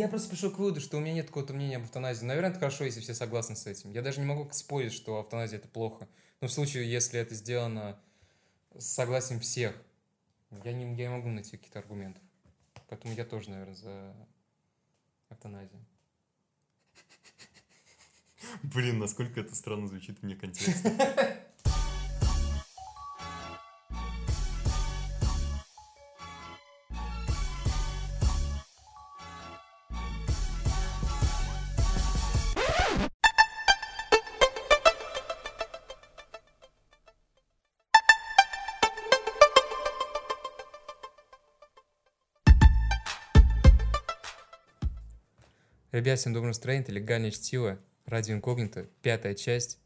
я просто пришел к выводу, что у меня нет какого-то мнения об эвтаназии. Наверное, это хорошо, если все согласны с этим. Я даже не могу спорить, что эвтаназия это плохо. Но в случае, если это сделано с согласием всех, я не, я не могу найти каких-то аргументов. Поэтому я тоже, наверное, за эвтаназию. Блин, насколько это странно звучит вне контекста. Ребят, всем доброго настроения, это легальное чтиво, радио инкогнито, пятая часть.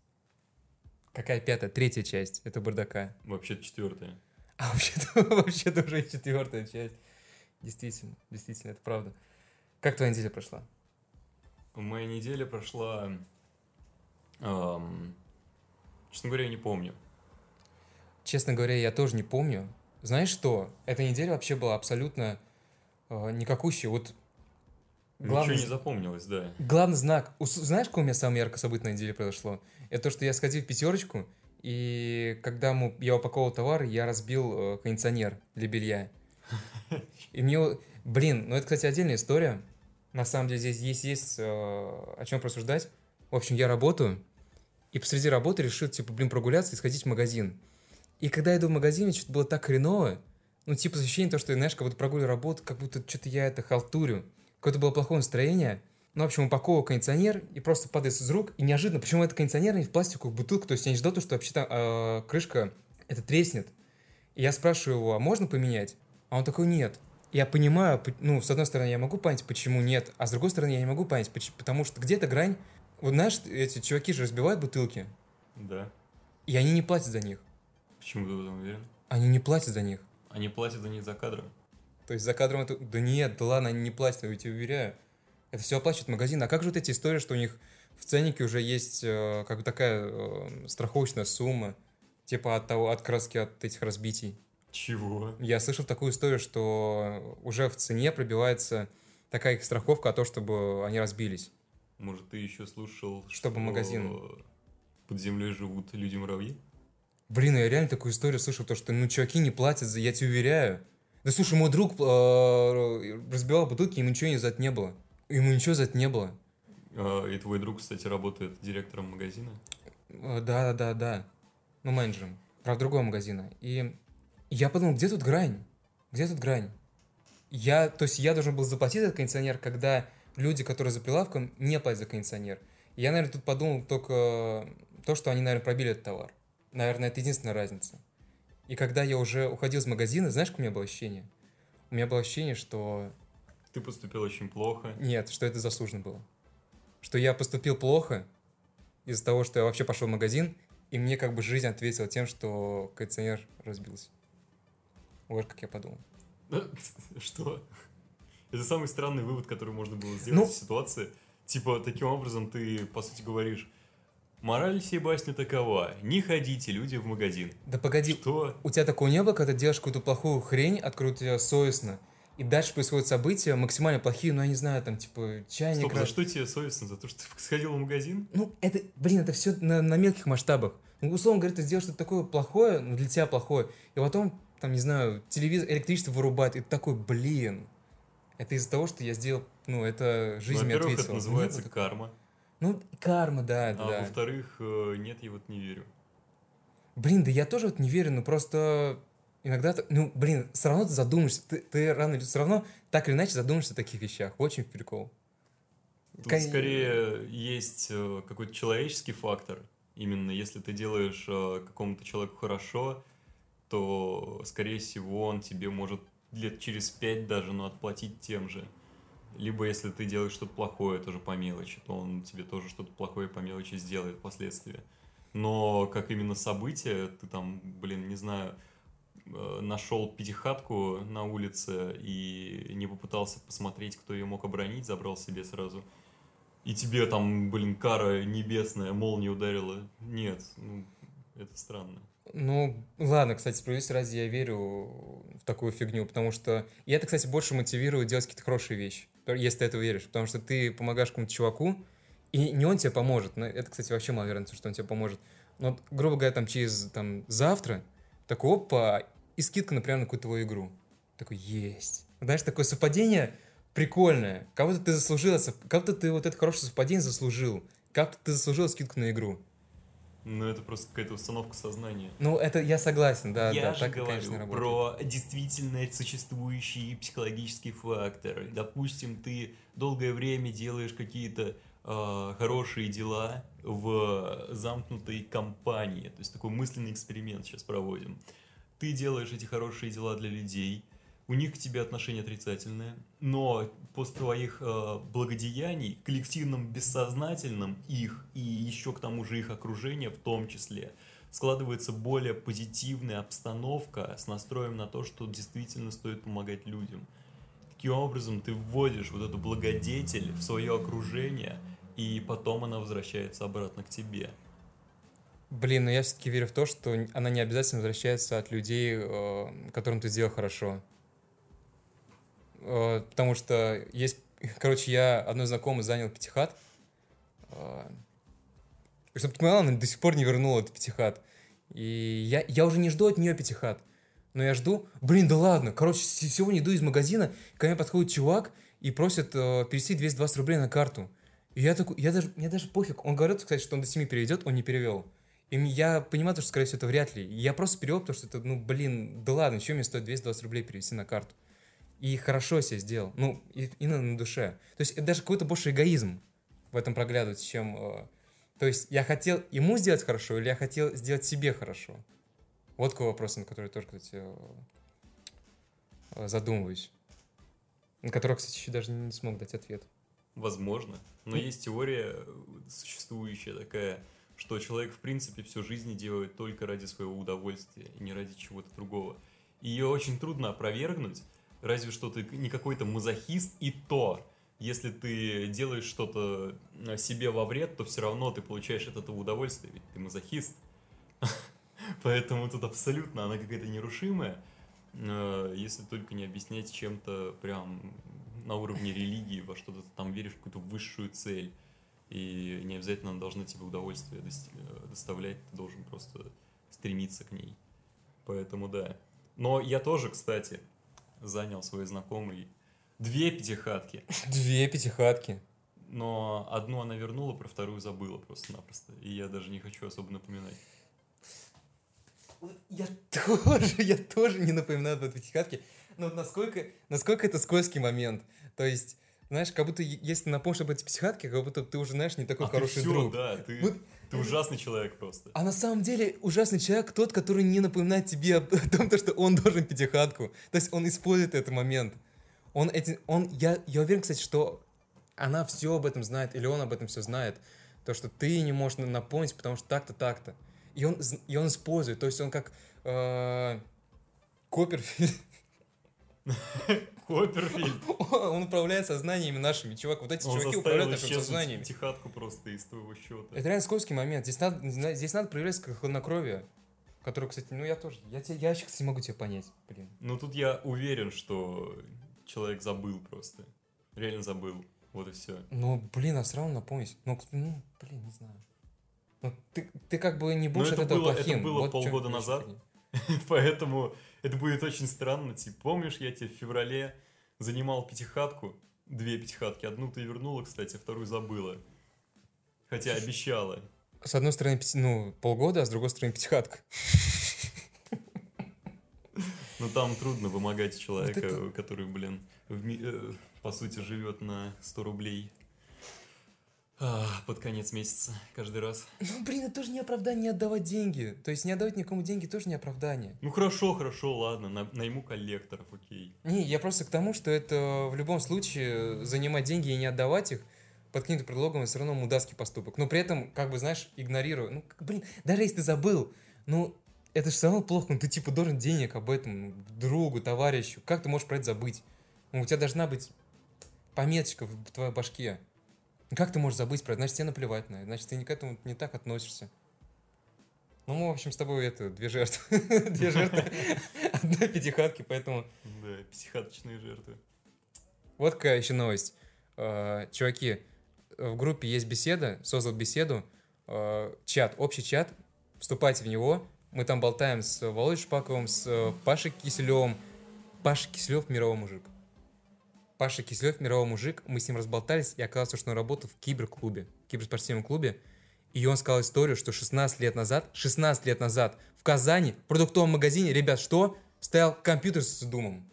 Какая пятая? Третья часть, это бардака. Вообще-то четвертая. А вообще-то, вообще-то уже четвертая часть. Действительно, действительно, это правда. Как твоя неделя прошла? Моя неделя прошла... эм, честно говоря, я не помню. Честно говоря, я тоже не помню. Знаешь что? Эта неделя вообще была абсолютно э, никакущей. Вот главный, Ничего не запомнилось, да. главный знак. Знаешь, какое у меня самое яркое событие на неделе произошло? Это то, что я сходил в пятерочку, и когда мы, я упаковывал товар, я разбил э, кондиционер для белья. И мне... Блин, ну это, кстати, отдельная история. На самом деле здесь есть, есть э, о чем просуждать. В общем, я работаю, и посреди работы решил, типа, блин, прогуляться и сходить в магазин. И когда я иду в магазин, мне что-то было так хреново. Ну, типа, ощущение то, что, знаешь, как будто прогуливаю работу, как будто что-то я это халтурю. Какое-то было плохое настроение. Ну, в общем, упаковываю кондиционер и просто падает из рук. И неожиданно, почему это кондиционер не в пластиковую бутылку, то есть я не ждал то, что вообще там э, крышка это треснет. И я спрашиваю его, а можно поменять? А он такой, нет. Я понимаю, ну, с одной стороны, я могу понять, почему нет, а с другой стороны, я не могу понять, потому что где-то грань... Вот знаешь, эти чуваки же разбивают бутылки, Да. и они не платят за них. Почему ты в этом уверен? Они не платят за них. Они платят за них за кадром. То есть за кадром это... Да нет, да ладно, они не платят, я тебе уверяю. Это все оплачивает магазин. А как же вот эти истории, что у них в ценнике уже есть э, как бы такая э, страховочная сумма, типа от того, от краски, от этих разбитий? Чего? Я слышал такую историю, что уже в цене пробивается такая их страховка о том, чтобы они разбились. Может, ты еще слушал, Чтобы что магазин. под землей живут люди-муравьи? Блин, я реально такую историю слышал, то, что, ну, чуваки не платят, за, я тебе уверяю. Да слушай, мой друг э, разбивал бутылки, ему ничего за это не было. Ему ничего за это не было. А, И твой друг, кстати, работает директором магазина. Э, Да, да, да, да. Ну, менеджером. Правда, другого магазина. И я подумал, где тут грань? Где тут грань? Я, то есть я должен был заплатить за кондиционер, когда люди, которые за прилавком, не платят за кондиционер. И я, наверное, тут подумал только то, что они, наверное, пробили этот товар. Наверное, это единственная разница. И когда я уже уходил из магазина, знаешь, какое у меня было ощущение? У меня было ощущение, что Ты поступил очень плохо. нет, что это заслуженно было. Что я поступил плохо из-за того, что я вообще пошел в магазин, и мне как бы жизнь ответила тем, что кондиционер разбился. Вот как я подумал. Что? Это самый странный вывод, который можно было сделать Ну- из ситуации. Типа, таким образом ты, по сути, говоришь, мораль всей басни такова, не ходите, люди, в магазин. Да погоди, Что? у тебя такого не было, когда ты делаешь какую-то плохую хрень, откроют тебя совестно, и дальше происходят события максимально плохие, ну я не знаю, там типа чайник... Стоп, за раз- что тебе совестно? За то, что ты сходил в магазин? Ну, это, блин, это все на, на мелких масштабах. Ну, условно говоря, ты сделаешь что-то такое плохое, ну, для тебя плохое, и потом, там, не знаю, телевизор, электричество вырубает, и ты такой, блин, это из-за того, что я сделал, ну, это жизнь Ну, мне ответила. это называется Ну, карма. Ну, карма, да, А да. во-вторых, э, нет, я вот не верю. Блин, да я тоже вот не верю, но просто иногда, ну, блин, все равно ты задумаешься, ты, ты рано или все равно так или иначе задумаешься о таких вещах. Очень прикол. Тут Кон- скорее есть э, какой-то человеческий фактор. Именно если ты делаешь э, какому-то человеку хорошо, то, скорее всего, он тебе может лет через пять даже, ну, отплатить тем же. Либо если ты делаешь что-то плохое, тоже по мелочи, то он тебе тоже что-то плохое по мелочи сделает впоследствии. Но как именно событие, ты там, блин, не знаю, э, нашел пятихатку на улице и не попытался посмотреть, кто ее мог оборонить, забрал себе сразу. И тебе там, блин, кара небесная, молния ударила. Нет, ну, это странно. Ну, ладно, кстати, справедливости ради я верю в такую фигню, потому что... И это, кстати, больше мотивирует делать какие-то хорошие вещи. Если ты это веришь. Потому что ты помогаешь какому-то чуваку, и не он тебе поможет. Но это, кстати, вообще маловероятно, что он тебе поможет. Но, грубо говоря, там через там, завтра, такой опа, и скидка, например, на какую-то твою игру. Такой, есть. Знаешь, такое совпадение прикольное. Будто ты заслужил, как будто ты вот это хорошее совпадение заслужил. Как будто ты заслужил скидку на игру. Ну, это просто какая-то установка сознания. Ну, это я согласен, да, я да, же так, говорю конечно, про действительно существующий психологический фактор. Допустим, ты долгое время делаешь какие-то э, хорошие дела в замкнутой компании. То есть такой мысленный эксперимент сейчас проводим. Ты делаешь эти хорошие дела для людей, у них к тебе отношение отрицательное, но после твоих э, благодеяний, коллективном бессознательном их и еще к тому же их окружение в том числе, складывается более позитивная обстановка с настроем на то, что действительно стоит помогать людям. Таким образом, ты вводишь вот эту благодетель в свое окружение, и потом она возвращается обратно к тебе. Блин, но я все-таки верю в то, что она не обязательно возвращается от людей, э, которым ты сделал хорошо. Э, потому что есть... Короче, я одной знакомый занял пятихат. Э, чтобы ты понимала, она до сих пор не вернула этот пятихат. И я, я уже не жду от нее пятихат. Но я жду... Блин, да ладно. Короче, сегодня иду из магазина, ко мне подходит чувак и просит э, перевести 220 рублей на карту. И я такой... Я даже, мне даже пофиг. Он говорит, кстати, что он до 7 переведет, он не перевел. И я понимаю, что, скорее всего, это вряд ли. Я просто перевел, потому что это, ну, блин, да ладно, еще мне стоит 220 рублей перевести на карту и хорошо себе сделал. Ну, и, и на, на душе. То есть это даже какой-то больше эгоизм в этом проглядывается, чем... Э, то есть я хотел ему сделать хорошо или я хотел сделать себе хорошо? Вот такой вопрос, на который я тоже, кстати, э, задумываюсь. На который, кстати, еще даже не смог дать ответ. Возможно. Но есть теория существующая такая, что человек, в принципе, всю жизнь делает только ради своего удовольствия и не ради чего-то другого. Ее очень трудно опровергнуть, разве что ты не какой-то мазохист, и то, если ты делаешь что-то э, себе во вред, то все равно ты получаешь от этого удовольствие, ведь ты мазохист. Поэтому тут абсолютно она какая-то нерушимая, э, если только не объяснять чем-то прям на уровне религии, во что-то там веришь в какую-то высшую цель. И не обязательно она должна тебе удовольствие э, доставлять, ты должен просто стремиться к ней. Поэтому да. Но я тоже, кстати, занял свой знакомый две пятихатки. Две пятихатки. Но одну она вернула, про вторую забыла просто-напросто. И я даже не хочу особо напоминать. Я тоже, я тоже не напоминаю об этой пятихатке. Но вот насколько, насколько это скользкий момент. То есть, знаешь, как будто если напомнишь об этой психатке, как будто ты уже, знаешь, не такой а хороший ты все, друг. да, ты, вот, ты ужасный человек просто. А на самом деле ужасный человек тот, который не напоминает тебе о том, что он должен пятихатку. То есть он использует этот момент. Он эти, он, я, я уверен, кстати, что она все об этом знает, или он об этом все знает. То, что ты не можешь напомнить, потому что так-то, так-то. И он, и он использует. То есть он как э, Копперфильд. Копперфильд. Он управляет сознаниями нашими. Чувак, вот эти чуваки управляют нашими сознаниями. тихатку просто из твоего счета. Это реально скользкий момент. Здесь надо, здесь надо проявлять хладнокровие. Который, кстати, ну я тоже. Я, тебя, я сейчас не могу тебя понять, блин. Ну тут я уверен, что человек забыл просто. Реально забыл. Вот и все. Ну, блин, а все равно напомнить. Ну, ну, блин, не знаю. Ну, ты, ты как бы не будешь от этого было, плохим. Это было вот полгода назад. Поэтому это будет очень странно. Типа, помнишь, я тебе в феврале занимал пятихатку, две пятихатки. Одну ты вернула, кстати, вторую забыла. Хотя обещала. С одной стороны, ну, полгода, а с другой стороны, пятихатка. Ну, там трудно вымогать человека, который, блин, э, по сути, живет на 100 рублей под конец месяца каждый раз. Ну, блин, это тоже не оправдание отдавать деньги. То есть не отдавать никому деньги тоже не оправдание. Ну хорошо, хорошо, ладно, на, найму коллекторов, окей. Не, я просто к тому, что это в любом случае занимать деньги и не отдавать их под каким-то предлогом все равно мудацкий поступок. Но при этом, как бы, знаешь, игнорируя. Ну, блин, даже если ты забыл, ну, это же все равно плохо, ну ты типа должен денег об этом другу, товарищу. Как ты можешь про это забыть? Ну, у тебя должна быть пометочка в твоей башке. Как ты можешь забыть про это? Значит, тебе наплевать на это. Значит, ты к этому не так относишься. Ну, мы, в общем, с тобой это, две жертвы. две жертвы одной пятихатки, поэтому... Да, психаточные жертвы. Вот какая еще новость. Э, чуваки, в группе есть беседа, создал беседу, э, чат, общий чат, вступайте в него. Мы там болтаем с Володей Шпаковым, с э, Пашей Киселевым. Паша Киселев мировой мужик. Паша Киселев мировой мужик. Мы с ним разболтались, и оказалось, что он работал в киберклубе, киберспортивном клубе. И он сказал историю, что 16 лет назад, 16 лет назад в Казани, в продуктовом магазине, ребят, что? Стоял компьютер с Думом.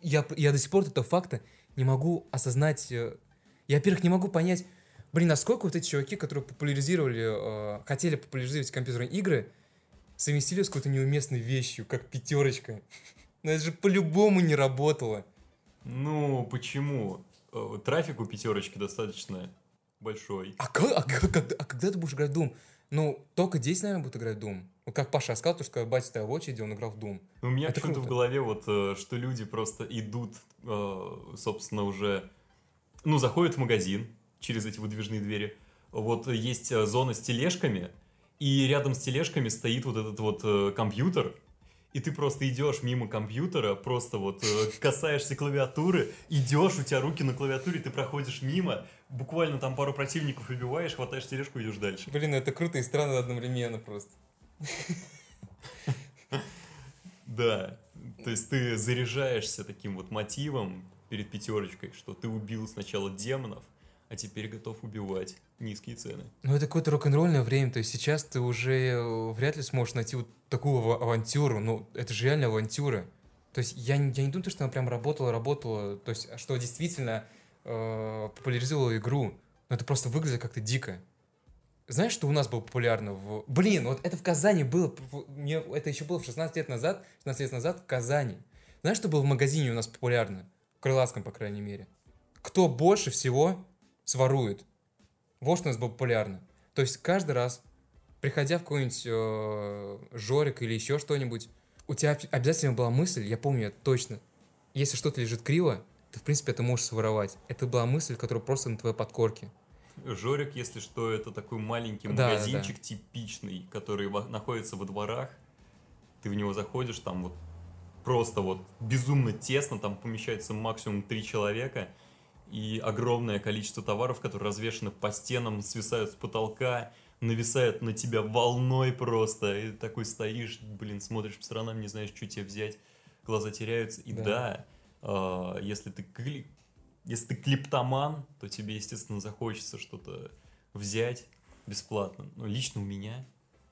Я, я до сих пор этого факта не могу осознать. э, Я, во-первых, не могу понять, блин, насколько вот эти чуваки, которые популяризировали, э, хотели популяризировать компьютерные игры, совместили с какой-то неуместной вещью, как пятерочка. Но это же по-любому не работало. Ну, почему? Э, Трафик у пятерочки достаточно большой. А, ка- а ка- когда, а когда ты будешь играть в Doom? Ну, только дети, наверное, будут играть в Doom. Вот как Паша сказал, то, что когда батя стоял в очереди, он играл в Doom. У меня Это почему-то в голове вот, э, что люди просто идут, э, собственно, уже, ну, заходят в магазин через эти выдвижные двери. Вот есть зона с тележками, и рядом с тележками стоит вот этот вот компьютер, и ты просто идешь мимо компьютера, просто вот э, касаешься клавиатуры, идешь, у тебя руки на клавиатуре, ты проходишь мимо, буквально там пару противников убиваешь, хватаешь тележку и идешь дальше. Блин, это круто и странно одновременно просто. Да, то есть ты заряжаешься таким вот мотивом перед пятерочкой, что ты убил сначала демонов, а теперь готов убивать низкие цены. Ну, это какое-то рок-н-ролльное время, то есть сейчас ты уже э, вряд ли сможешь найти вот такую ава- авантюру, ну, это же реально авантюра. То есть я, я не думаю, что она прям работала, работала, то есть а что действительно э, популяризировала игру, но это просто выглядит как-то дико. Знаешь, что у нас было популярно в... Блин, вот это в Казани было, мне, это еще было в 16 лет назад, 16 лет назад в Казани. Знаешь, что было в магазине у нас популярно? В Крылатском, по крайней мере. Кто больше всего сворует? Вот что у нас было популярно. То есть каждый раз, приходя в какой-нибудь э, Жорик или еще что-нибудь, у тебя об- обязательно была мысль, я помню это точно, если что-то лежит криво, ты, в принципе, это можешь своровать. Это была мысль, которая просто на твоей подкорке. Жорик, если что, это такой маленький Да, да, магазинчик типичный, который во- находится во дворах. Ты в него заходишь, там вот просто вот безумно тесно, там помещается максимум три человека, и огромное количество товаров, которые развешаны по стенам, свисают с потолка, нависают на тебя волной просто, и такой стоишь, блин, смотришь по сторонам, не знаешь, что тебе взять, глаза теряются, и Да. да, а, если ты кли- если ты клиптоман, то тебе, естественно, захочется что-то взять бесплатно. Но лично у меня,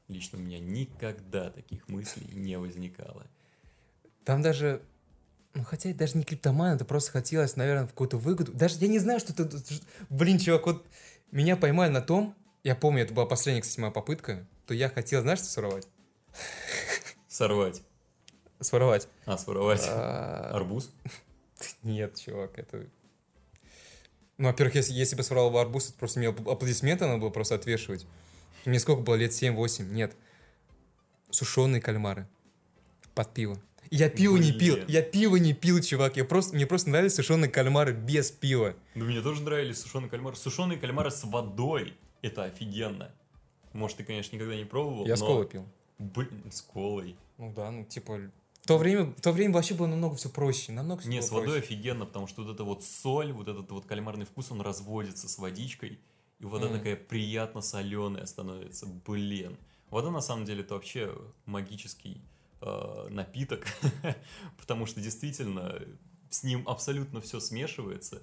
лично у меня никогда таких мыслей не возникало. Там даже... Ну, хотя это даже не криптоман, это просто хотелось, наверное, в какую-то выгоду. Даже я не знаю, что ты... Блин, чувак, вот меня поймали на том, я помню, это была последняя, кстати, моя попытка, то я хотел, знаешь, что своровать? Сорвать. Своровать. А, своровать. А, Арбуз? Нет, чувак, это... Ну, во-первых, если, если бы своровал арбуз, это просто мне апл- аплодисменты надо было просто отвешивать. Мне сколько было, лет 7-8? Нет. Сушеные кальмары. Под пиво. Я пиво не пил, Блин. я пиво не пил, чувак. Я просто, мне просто нравились сушеные кальмары без пива. Да мне тоже нравились сушеные кальмары. Сушеные кальмары с водой. Это офигенно. Может, ты, конечно, никогда не пробовал, Я с но- колой пил. Блин, с колой. Ну да, ну типа... В то время, в то время вообще было намного все проще, намного все Не, с водой проще. офигенно, потому что вот эта вот соль, вот этот вот кальмарный вкус, он разводится с водичкой, и вода Мгм. такая приятно соленая становится. Блин. Вода на самом деле это вообще магический э, напиток, потому что действительно с ним абсолютно все смешивается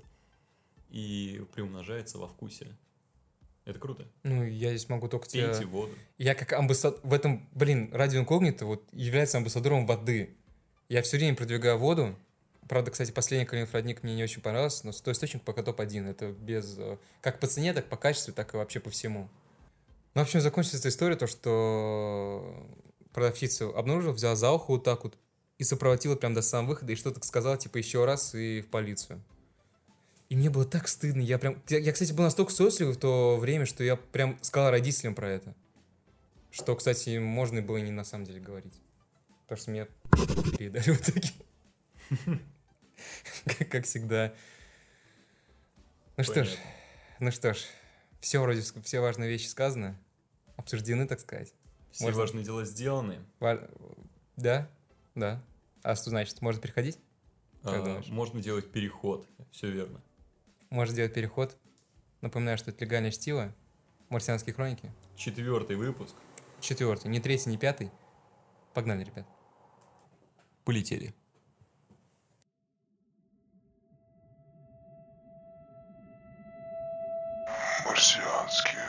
и приумножается во вкусе. Это круто. Ну, я здесь могу только. Пейте воду. Я как амбассадор... В этом, блин, радио инкогнито вот является амбассадором воды. Я все время продвигаю воду. Правда, кстати, последний Калинов родник мне не очень понравился, но стой источник пока топ-1. Это без... э, Как по цене, так по качеству, так и вообще по всему. Ну, в общем, закончится эта история, то, что продавщица обнаружила, взяла за ухо вот так вот и сопроводила прям до самого выхода, и что-то сказала, типа, еще раз и в полицию. И мне было так стыдно. Я прям... Я, я, кстати, был настолько совестливый в то время, что я прям сказал родителям про это. Что, кстати, можно было и не на самом деле говорить. Потому что меня передали в итоге. Как- всегда. Ну что ж, ну что ж. Все вроде, все важные вещи сказаны. Обсуждены, так сказать. Все Можно- важные дела сделаны. Ва- Да? Да. А что значит? Можно переходить? А, можно делать переход, все верно. Можешь сделать переход. Напоминаю, что это легальное чтиво. Марсианские хроники. Четвертый выпуск. Четвертый, не третий, не пятый. Погнали, ребят. Полетели. Марсианские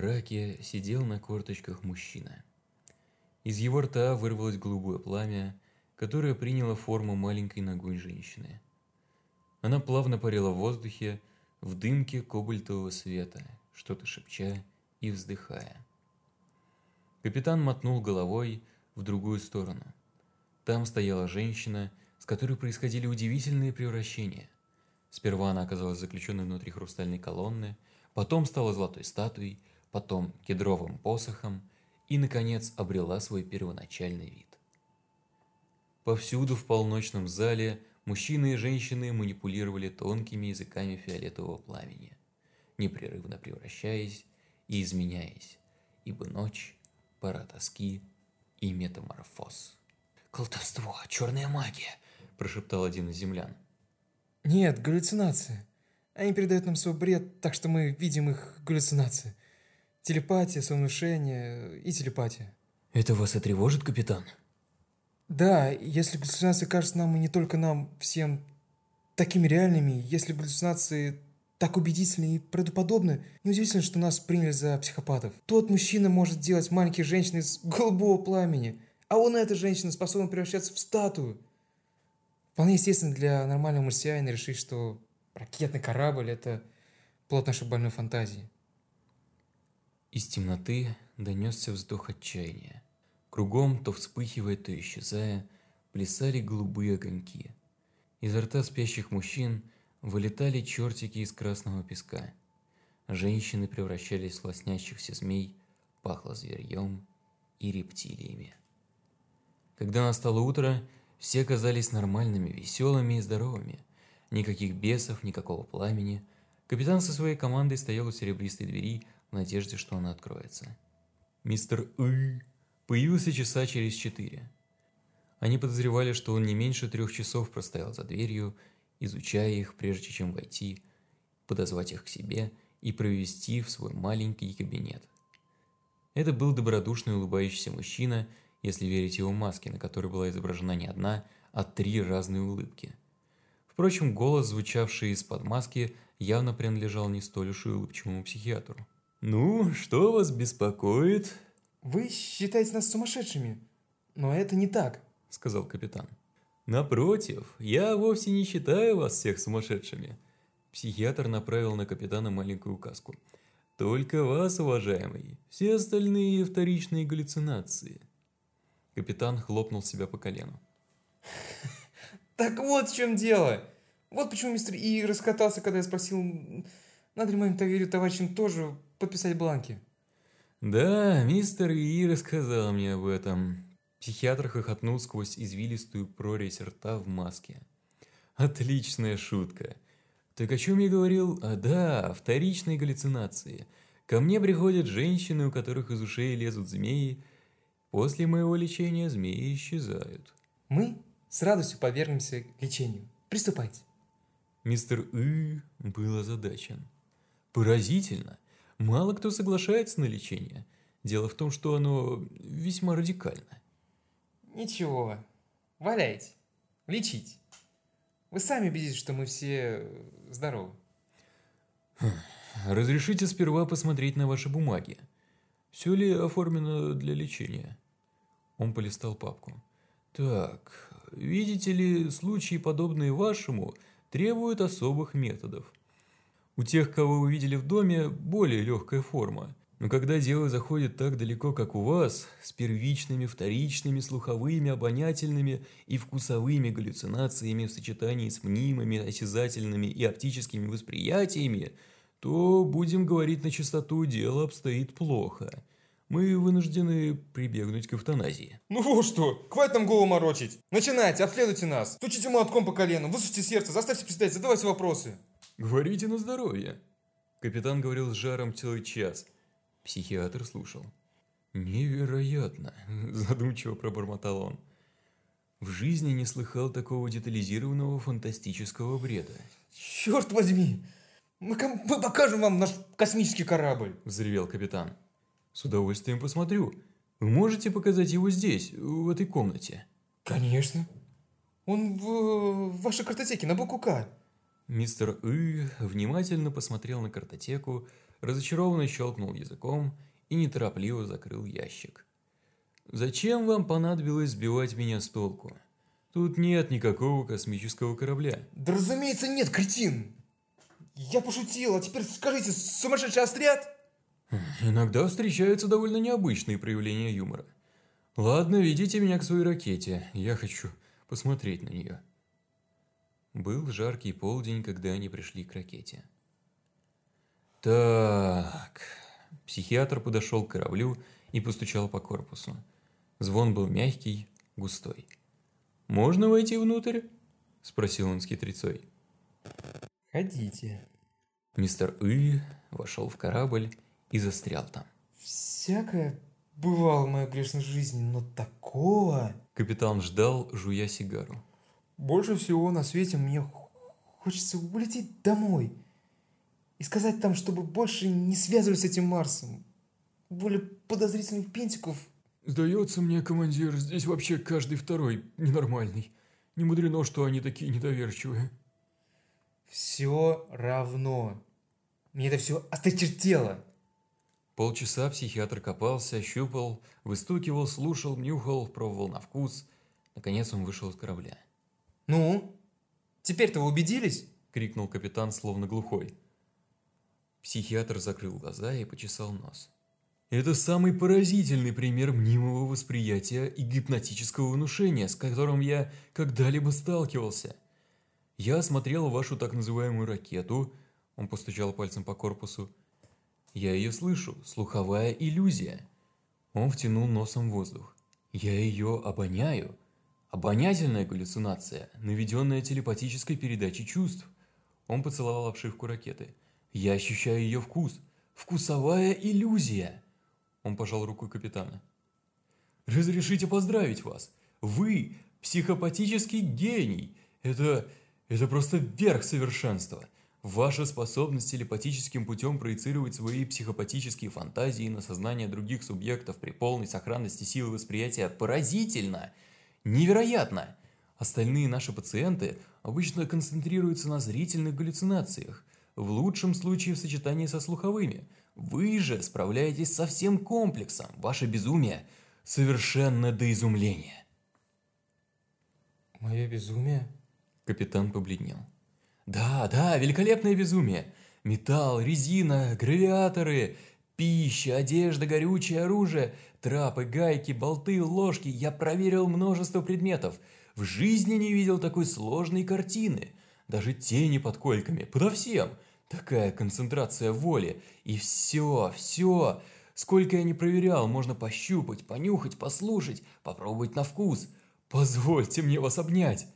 мраке сидел на корточках мужчина. Из его рта вырвалось голубое пламя, которое приняло форму маленькой ногой женщины. Она плавно парила в воздухе, в дымке кобальтового света, что-то шепча и вздыхая. Капитан мотнул головой в другую сторону. Там стояла женщина, с которой происходили удивительные превращения. Сперва она оказалась заключенной внутри хрустальной колонны, потом стала золотой статуей, потом кедровым посохом и, наконец, обрела свой первоначальный вид. Повсюду в полночном зале мужчины и женщины манипулировали тонкими языками фиолетового пламени, непрерывно превращаясь и изменяясь, ибо ночь – пора тоски и метаморфоз. «Колдовство, черная магия!» – прошептал один из землян. Нет, галлюцинации. Они передают нам свой бред, так что мы видим их галлюцинации. Телепатия, самовнушение и телепатия. «Это вас и тревожит, капитан?» Да, если галлюцинации кажутся нам и не только нам, всем такими реальными, если галлюцинации так убедительны и правдоподобны, неудивительно, что нас приняли за психопатов. Тот мужчина может делать маленьких женщин из голубого пламени, а он, эта женщина, способна превращаться в статую. Вполне естественно для нормального марсианина решить, что ракетный корабль – это плод нашей больной фантазии. Из темноты донесся вздох отчаяния. Кругом, то вспыхивая, то исчезая, плясали голубые огоньки. Изо рта спящих мужчин вылетали чертики из красного песка. Женщины превращались в лоснящихся змей, пахло зверьем и рептилиями. Когда настало утро, все казались нормальными, веселыми и здоровыми. Никаких бесов, никакого пламени. Капитан со своей командой стоял у серебристой двери в надежде, что она откроется. Мистер И появился часа через четыре. Они подозревали, что он не меньше трех часов простоял за дверью, изучая их, прежде чем войти, подозвать их к себе и провести в свой маленький кабинет. Это был добродушный улыбающийся мужчина, если верить его маске, на которой была изображена не одна, а три разные улыбки. Впрочем, голос, звучавший из-под маски, явно принадлежал не столь уж и улыбчивому психиатру. «Ну, что вас беспокоит?» Вы считаете нас сумасшедшими, но это не так. — сказал капитан. «Напротив, я вовсе не считаю вас всех сумасшедшими». Психиатр направил на капитана маленькую указку. «Только вас, уважаемый. Все остальные вторичные галлюцинации». Капитан хлопнул себя по колену. Так вот в чем дело. Вот почему мистер И раскатался, когда я спросил, надо моим товарищам тоже подписать бланки. «Да, мистер И рассказал мне об этом». Психиатр хохотнул сквозь извилистую прорезь рта в маске. «Отличная шутка. Так о чем я говорил? А да, вторичные галлюцинации. Ко мне приходят женщины, у которых из ушей лезут змеи. После моего лечения змеи исчезают». Мы с радостью повергнемся лечению. Приступайте. Мистер И был озадачен. Поразительно. Мало кто соглашается на лечение. Дело в том, что оно весьма радикально. Ничего. Валяйте. Лечите. Вы сами убедитесь, что мы все здоровы. Разрешите сперва посмотреть на ваши бумаги. Все ли оформлено для лечения? Он полистал папку. Так, видите ли, случаи, подобные вашему, требуют особых методов. У тех, кого вы видели в доме, более легкая форма. Но когда дело заходит так далеко, как у вас, с первичными, вторичными, слуховыми, обонятельными и вкусовыми галлюцинациями в сочетании с мнимыми, осязательными и оптическими восприятиями, то, будем говорить на чистоту, дело обстоит плохо. мы вынуждены прибегнуть к эвтаназии. Ну что, хватит нам голову морочить. Начинайте, обследуйте нас. Стучите молотком по колену, высушите сердце, заставьте представить, задавайте вопросы. Говорите на здоровье. Капитан говорил с жаром целый час. Психиатр слушал. Невероятно, задумчиво пробормотал он. В жизни не слыхал такого детализированного фантастического бреда. Черт возьми, мы, мы покажем вам наш космический корабль. Взревел капитан. С удовольствием посмотрю. Вы можете показать его здесь, в этой комнате? Конечно. Он в, в вашей картотеке на букву К. Мистер И внимательно посмотрел на картотеку, разочарованно щелкнул языком и неторопливо закрыл ящик. «Зачем вам понадобилось сбивать меня с толку? Тут нет никакого космического корабля». Да разумеется нет, кретин. Я пошутил, а теперь скажите, сумасшедший отряд? Иногда встречаются довольно необычные проявления юмора. Ладно, ведите меня к своей ракете, я хочу посмотреть на нее. Был жаркий полдень, когда они пришли к ракете. Так, психиатр подошел к кораблю и постучал по корпусу. Звон был мягкий, густой. «Можно войти внутрь?» – спросил он с хитрецой. Ходите. Мистер И вошел в корабль и застрял там. Всякое бывало в моей грешной жизни, но такого... Капитан ждал, жуя сигару. Больше всего на свете мне хочется улететь домой и сказать там, чтобы больше не связывались с этим Марсом. Более подозрительных пентиков. Сдается мне, командир, здесь вообще каждый второй ненормальный. Не мудрено, что они такие недоверчивые. Все равно. Мне это все осточертело. Полчаса психиатр копался, щупал, выстукивал, слушал, нюхал, пробовал на вкус. Наконец он вышел из корабля. Ну, теперь-то вы убедились? Крикнул капитан, словно глухой. Психиатр закрыл глаза и почесал нос. Это самый поразительный пример мнимого восприятия и гипнотического внушения, с которым я когда-либо сталкивался. Я осмотрел вашу так называемую ракету, он постучал пальцем по корпусу. Я ее слышу, слуховая иллюзия. Он втянул носом воздух. Я ее обоняю. Обонятельная галлюцинация, наведенная телепатической передачей чувств. Он поцеловал обшивку ракеты. Я ощущаю ее вкус. Вкусовая иллюзия. Он пожал руку капитана. Разрешите поздравить вас. Вы психопатический гений. Это... это просто верх совершенства. Ваша способность телепатическим путем проецировать свои психопатические фантазии на сознание других субъектов при полной сохранности силы восприятия поразительно. Невероятно. Остальные наши пациенты обычно концентрируются на зрительных галлюцинациях, в лучшем случае в сочетании со слуховыми. Вы же справляетесь со всем комплексом. Ваше безумие совершенно до изумления. Мое безумие? Капитан побледнел. Да, да, великолепное безумие. Металл, резина, гравиаторы, пища, одежда, горючее, оружие, трапы, гайки, болты, ложки. Я проверил множество предметов. В жизни не видел такой сложной картины. Даже тени под кольками, подо всем. Такая концентрация воли. И все, все. Сколько я не проверял, можно пощупать, понюхать, послушать, попробовать на вкус. Позвольте мне вас обнять.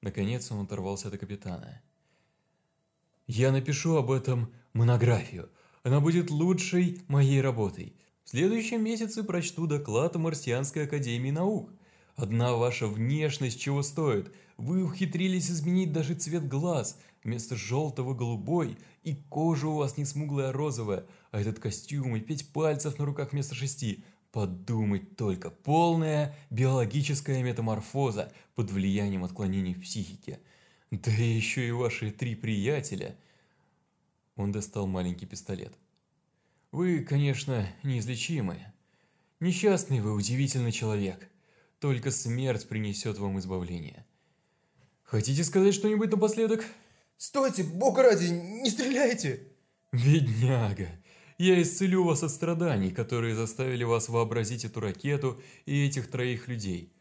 Наконец он оторвался от капитана. Я напишу об этом монографию. Она будет лучшей моей работой. В следующем месяце прочту доклад Марсианской Академии Наук. Одна ваша внешность чего стоит. Вы ухитрились изменить даже цвет глаз. Вместо желтого голубой, и кожа у вас не смуглая, а розовая. А этот костюм и пять пальцев на руках вместо шести. Подумать только, полная биологическая метаморфоза под влиянием отклонений в психике. Да еще и ваши три приятеля. Он достал маленький пистолет. Вы, конечно, неизлечимы. Несчастный вы, удивительный человек. Только смерть принесет вам избавление. Хотите сказать что-нибудь напоследок? Стойте, бога ради, не стреляйте! Бедняга, я исцелю вас от страданий, которые заставили вас вообразить эту ракету и этих троих людей.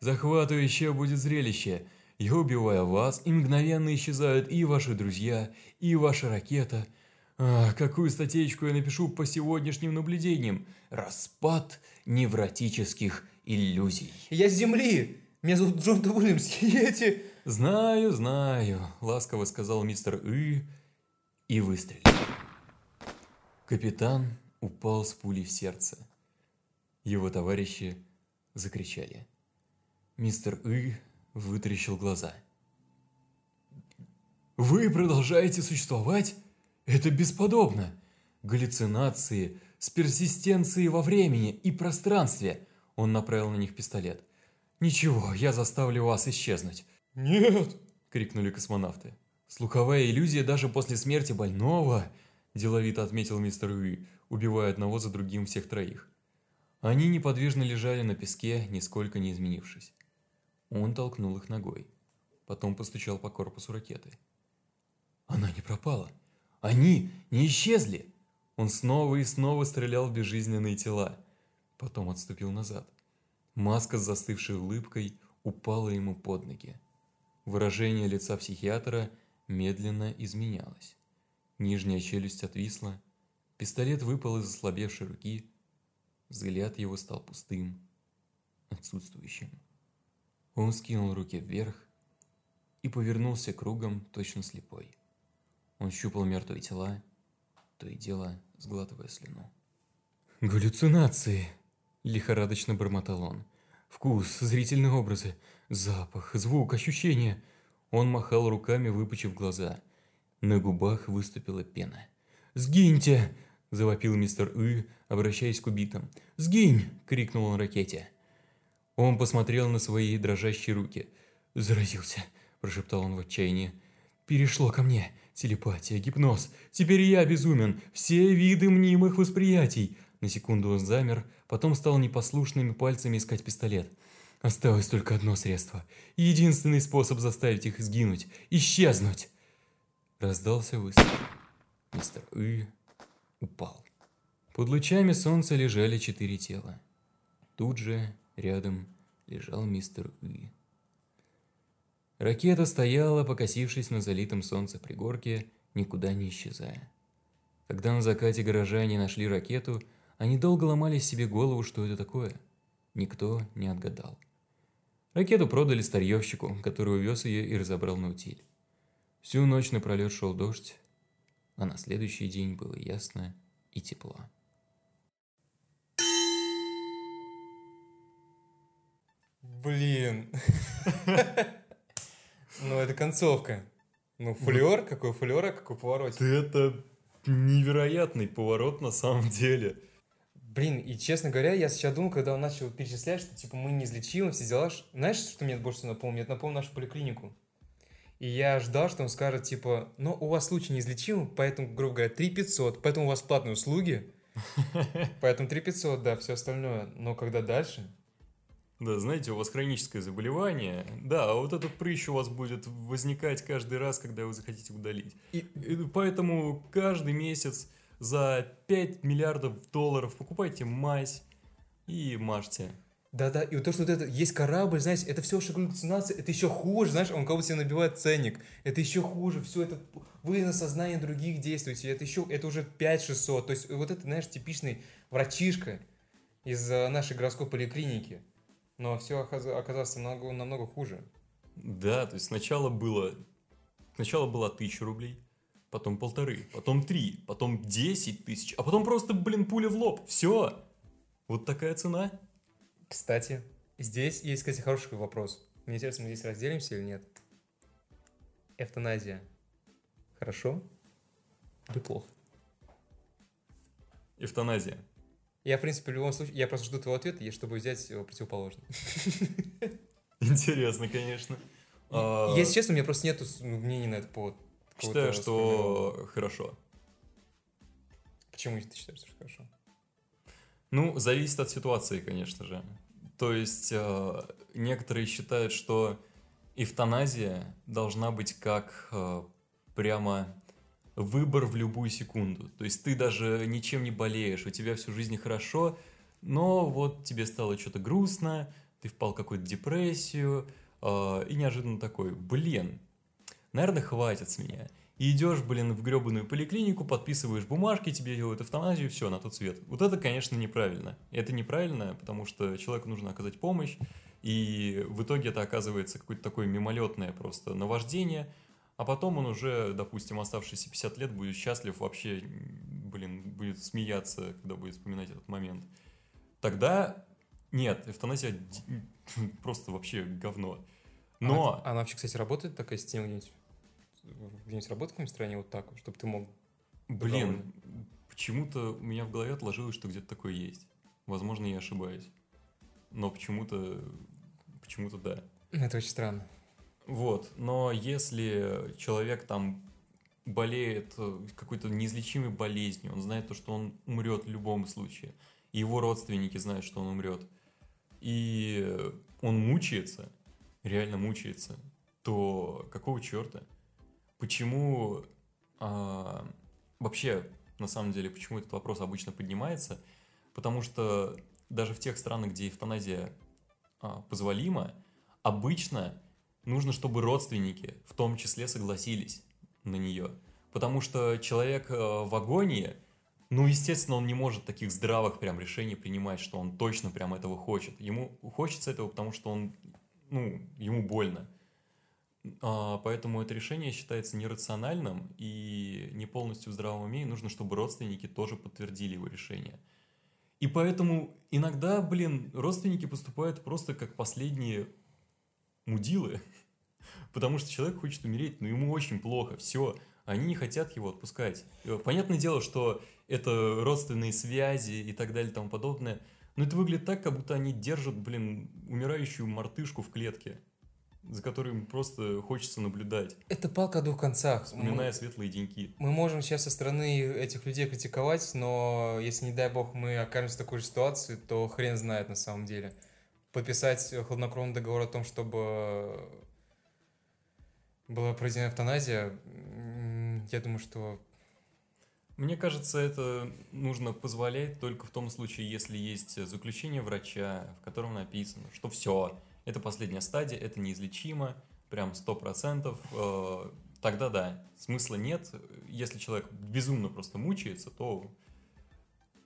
Захватывающее будет зрелище. Я убиваю вас, и мгновенно исчезают и ваши друзья, и ваша ракета. А, какую статейку я напишу по сегодняшним наблюдениям? Распад невротических иллюзий. Я с земли! Меня зовут Джон. Уильямс, и эти... «Знаю, знаю», — ласково сказал мистер И и выстрелил. Капитан упал с пулей в сердце. Его товарищи закричали. Мистер И вытаращил глаза. «Вы продолжаете существовать? Это бесподобно! Галлюцинации с персистенцией во времени и пространстве!» Он направил на них пистолет. «Ничего, я заставлю вас исчезнуть. Нет! – крикнули космонавты. «Слуховая иллюзия даже после смерти больного», – деловито отметил мистер Уи, убивая одного за другим всех троих. Они неподвижно лежали на песке, нисколько не изменившись. Он толкнул их ногой. Потом постучал по корпусу ракеты. Она не пропала. Они не исчезли. Он снова и снова стрелял в безжизненные тела. Потом отступил назад. Маска с застывшей улыбкой упала ему под ноги. Выражение лица психиатра медленно изменялось. Нижняя челюсть отвисла, пистолет выпал из ослабевшей руки, взгляд его стал пустым, отсутствующим. Он скинул руки вверх и повернулся кругом, точно слепой. Он щупал мертвые тела, то и дело сглатывая слюну. «Галлюцинации!» – лихорадочно бормотал он. «Вкус, зрительные образы, Запах, звук, ощущение. Он махал руками, выпучив глаза. На губах выступила пена. «Сгиньте!» – завопил мистер И, обращаясь к убитым. «Сгинь!» – крикнул он ракете. Он посмотрел на свои дрожащие руки. «Заразился!» – прошептал он в отчаянии. «Перешло ко мне. Телепатия, гипноз. Теперь я безумен. Все виды мнимых восприятий». На секунду он замер, потом стал непослушными пальцами искать пистолет – Осталось только одно средство. Единственный способ заставить их сгинуть. Исчезнуть. Раздался выстрел. Мистер И упал. Под лучами солнца лежали четыре тела. Тут же, рядом, лежал мистер И. Ракета стояла, покосившись на залитом солнце пригорке, никуда не исчезая. Когда на закате горожане нашли ракету, они долго ломали себе голову, что это такое. Никто не отгадал. Ракету продали старьевщику, который увез ее и разобрал на утиль. Всю ночь напролет шел дождь, а на следующий день было ясно и тепло. Блин. Ну, это концовка. Ну, флер, какой флер, а какой поворот. Это невероятный поворот на самом деле. Блин, и честно говоря, я сейчас думал, когда он начал перечислять, что типа мы неизлечимы, все дела. Знаешь, что мне больше всего? Это напомнил нашу поликлинику. И я ждал, что он скажет, типа, ну, у вас случай неизлечимый, поэтому, грубо говоря, 3 500, поэтому у вас платные услуги, поэтому 3 500, да, все остальное. Но когда дальше? Да, знаете, у вас хроническое заболевание, да, а вот этот прыщ у вас будет возникать каждый раз, когда вы захотите удалить. И, и поэтому каждый месяц за 5 миллиардов долларов покупайте мазь и мажьте. Да-да, и вот то, что вот это есть корабль, знаете, это все что галлюцинация, это еще хуже, знаешь, он кого-то себе набивает ценник, это еще хуже, все это, вы на сознание других действуете, это еще, это уже 5-600, то есть вот это, знаешь, типичный врачишка из э, нашей городской поликлиники, но все оказалось намного, намного хуже. Да, то есть сначала было, сначала было 1000 рублей, потом полторы, потом три, потом десять тысяч, а потом просто, блин, пуля в лоб. Все. Вот такая цена. Кстати, здесь есть, кстати, хороший вопрос. Мне интересно, мы здесь разделимся или нет? Эвтаназия. Хорошо или плохо? Эвтаназия. Я, в принципе, в любом случае, я просто жду твоего ответа, чтобы взять его противоположный. Интересно, конечно. Если честно, у меня просто нет мнений на этот повод. Считаю, что хорошо. Почему ты считаешь, что хорошо? Ну, зависит от ситуации, конечно же. То есть, э, некоторые считают, что эвтаназия должна быть как э, прямо выбор в любую секунду. То есть, ты даже ничем не болеешь, у тебя всю жизнь хорошо, но вот тебе стало что-то грустно, ты впал в какую-то депрессию, э, и неожиданно такой, блин, наверное, хватит с меня. и идешь, блин, в гребаную поликлинику, подписываешь бумажки, тебе делают эвтаназию, все, на тот свет. Вот это, конечно, неправильно. Это неправильно, потому что человеку нужно оказать помощь, и в итоге это оказывается какое-то такое мимолетное просто наваждение, а потом он уже, допустим, оставшиеся 50 лет будет счастлив вообще, блин, будет смеяться, когда будет вспоминать этот момент. Тогда нет, эвтаназия просто вообще говно. Но... А, она вообще, кстати, работает такая система где-нибудь? Где-нибудь работает в какой-нибудь стране вот так, чтобы ты мог... Блин, почему-то у меня в голове отложилось, что где-то такое есть. Возможно, я ошибаюсь. Но почему-то, почему-то да. Это очень странно. Вот, но если человек там болеет э, какой-то неизлечимой болезнью, он знает то, что он умрет в любом случае, и его родственники знают, что он умрет, и он мучается, реально мучается, то какого черта? Почему а, вообще, на самом деле, почему этот вопрос обычно поднимается? Потому что даже в тех странах, где эвтаназия а, позволима, обычно нужно, чтобы родственники в том числе согласились на нее. Потому что человек э, в агонии, ну, естественно, он не может таких здравых прям решений принимать, что он точно прям этого хочет. Ему хочется этого, потому что он, ну, ему больно. А, поэтому это решение считается нерациональным и не полностью в здравом уме, и нужно, чтобы родственники тоже подтвердили его решение. И поэтому иногда, блин, родственники поступают просто как последние мудилы, потому что человек хочет умереть, но ему очень плохо, все, они не хотят его отпускать. Понятное дело, что это родственные связи и так далее и тому подобное, но это выглядит так, как будто они держат, блин, умирающую мартышку в клетке, за которой им просто хочется наблюдать, Это палка о двух концах. вспоминая Мы, светлые деньки. мы можем сейчас со стороны этих людей критиковать, но если, не дай бог, мы окажемся в такой же ситуации, то хрен знает на самом деле. Подписать хладнокровный договор о том, чтобы была проведена эвтаназия, я думаю, что Мне кажется, это нужно позволять только в том случае, если есть заключение врача, в котором написано, что все, это последняя стадия, это неизлечимо, прям сто процентов. э, Тогда да, смысла нет. Если человек безумно просто мучается, то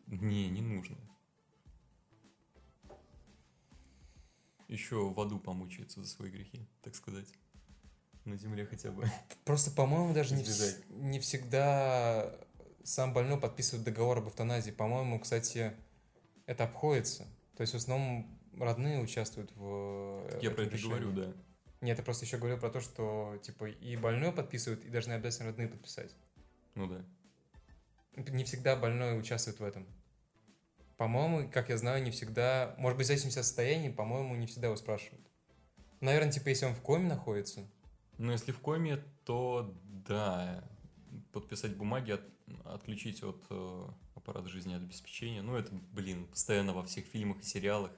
не, не нужно. Еще в аду помучается за свои грехи, так сказать. На земле хотя бы. Просто, по-моему, даже не, вс- не всегда сам больной подписывает договор об эвтаназии. По-моему, кстати, это обходится. То есть в основном родные участвуют в э, Я этом про это решении. говорю, да. Нет, я просто еще говорил про то, что типа и больной подписывает, и должны обязательно родные подписать. Ну да. Не всегда больной участвует в этом. По-моему, как я знаю, не всегда... Может быть, в зависимости от состояния, по-моему, не всегда его спрашивают. Наверное, типа, если он в коме находится, Но если в коме, то да, подписать бумаги, от- отключить от э, аппарата жизнеобеспечения. Ну, это, блин, постоянно во всех фильмах и сериалах,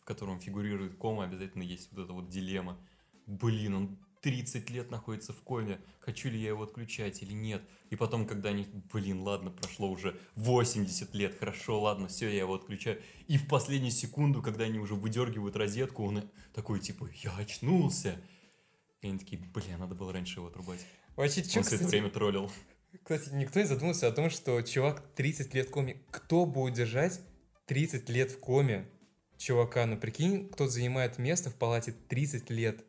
в котором фигурирует кома, обязательно есть вот эта вот дилемма. Блин, он 30 лет находится в коме, хочу ли я его отключать или нет. И потом, когда они, блин, ладно, прошло уже 80 лет, хорошо, ладно, все, я его отключаю. И в последнюю секунду, когда они уже выдергивают розетку, он такой, типа, я очнулся. И они такие, бля, надо было раньше его отрубать. Вообще, Он чё, все это кстати, время троллил. кстати, никто не задумался о том, что чувак 30 лет в коме. Кто будет держать 30 лет в коме чувака? Ну, прикинь, кто занимает место в палате 30 лет.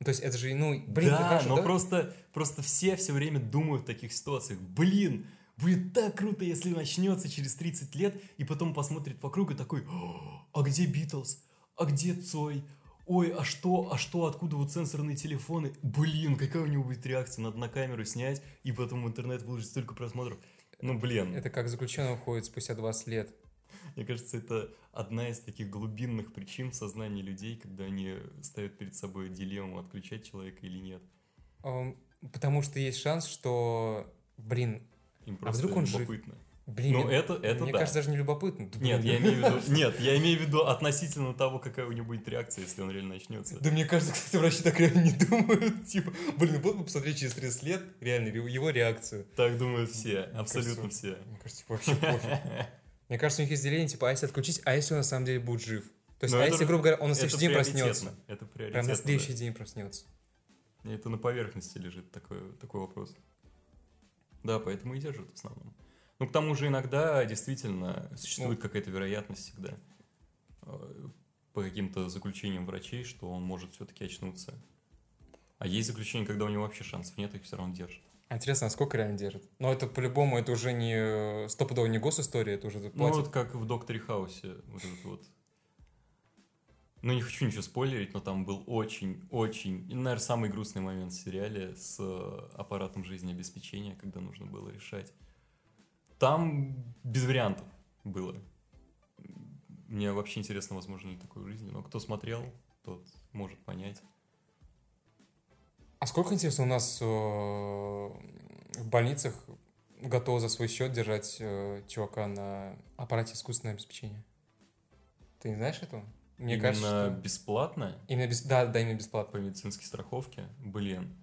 Ну, То есть это же, ну, блин, да, хорошо, но да? просто, просто все все время думают в таких ситуациях. Блин, будет так круто, если начнется через 30 лет, и потом посмотрит вокруг и такой, «О, а где Битлз? А где Цой? Ой, а что, а что, откуда вот сенсорные телефоны? Блин, какая у него будет реакция? Надо на камеру снять, и потом в интернет выложить столько просмотров. Ну, блин, Это как заключенный уходит спустя 20 лет. Мне кажется, это одна из таких глубинных причин в сознании людей, когда они ставят перед собой дилемму, отключать человека или нет. Потому что есть шанс, что, блин, Им просто А вдруг он жив? любопытно. блин, Ну, это, это мне да. кажется, даже не любопытно. Нет, я имею в виду, нет, я имею в виду относительно того, какая у него будет реакция, если он реально начнется. Да мне кажется, кстати, врачи так реально не думают. Типа, блин, вот бы посмотреть через 30 лет реально его реакцию. Так думают все, Мне абсолютно кажется, все. Мне кажется, типа, вообще пофиг. Мне кажется, у них есть деление, типа, а если отключить, а если он на самом деле будет жив? То есть, Но а это- если, грубо говоря, он на следующий день проснется? Это приоритетно. Прям на следующий да. день проснется. Это на поверхности лежит такой, такой вопрос. Да, поэтому и держат в основном. Ну, к тому же иногда действительно существует какая-то вероятность всегда э, по каким-то заключениям врачей, что он может все-таки очнуться. А есть заключения, когда у него вообще шансов нет, их все равно держат. А Интересно, а сколько реально держит? Но это по-любому, это уже не э, стопудово не госистория, это уже Ну, платят. вот как в Докторе Хаусе, вот этот вот. Ну, не хочу ничего спойлерить, но там был очень-очень, наверное, самый грустный момент в сериале с э, аппаратом жизнеобеспечения, когда нужно было решать. Там без вариантов было. Мне вообще интересно, возможно ли такой в жизни, но кто смотрел, тот может понять. А сколько, интересно, у нас э, в больницах готовы за свой счет держать э, чувака на аппарате искусственного обеспечения? Ты не знаешь этого? Мне Именно кажется, что... бесплатно Именно без... Да, да, именно по бесплатно. медицинской страховке, блин.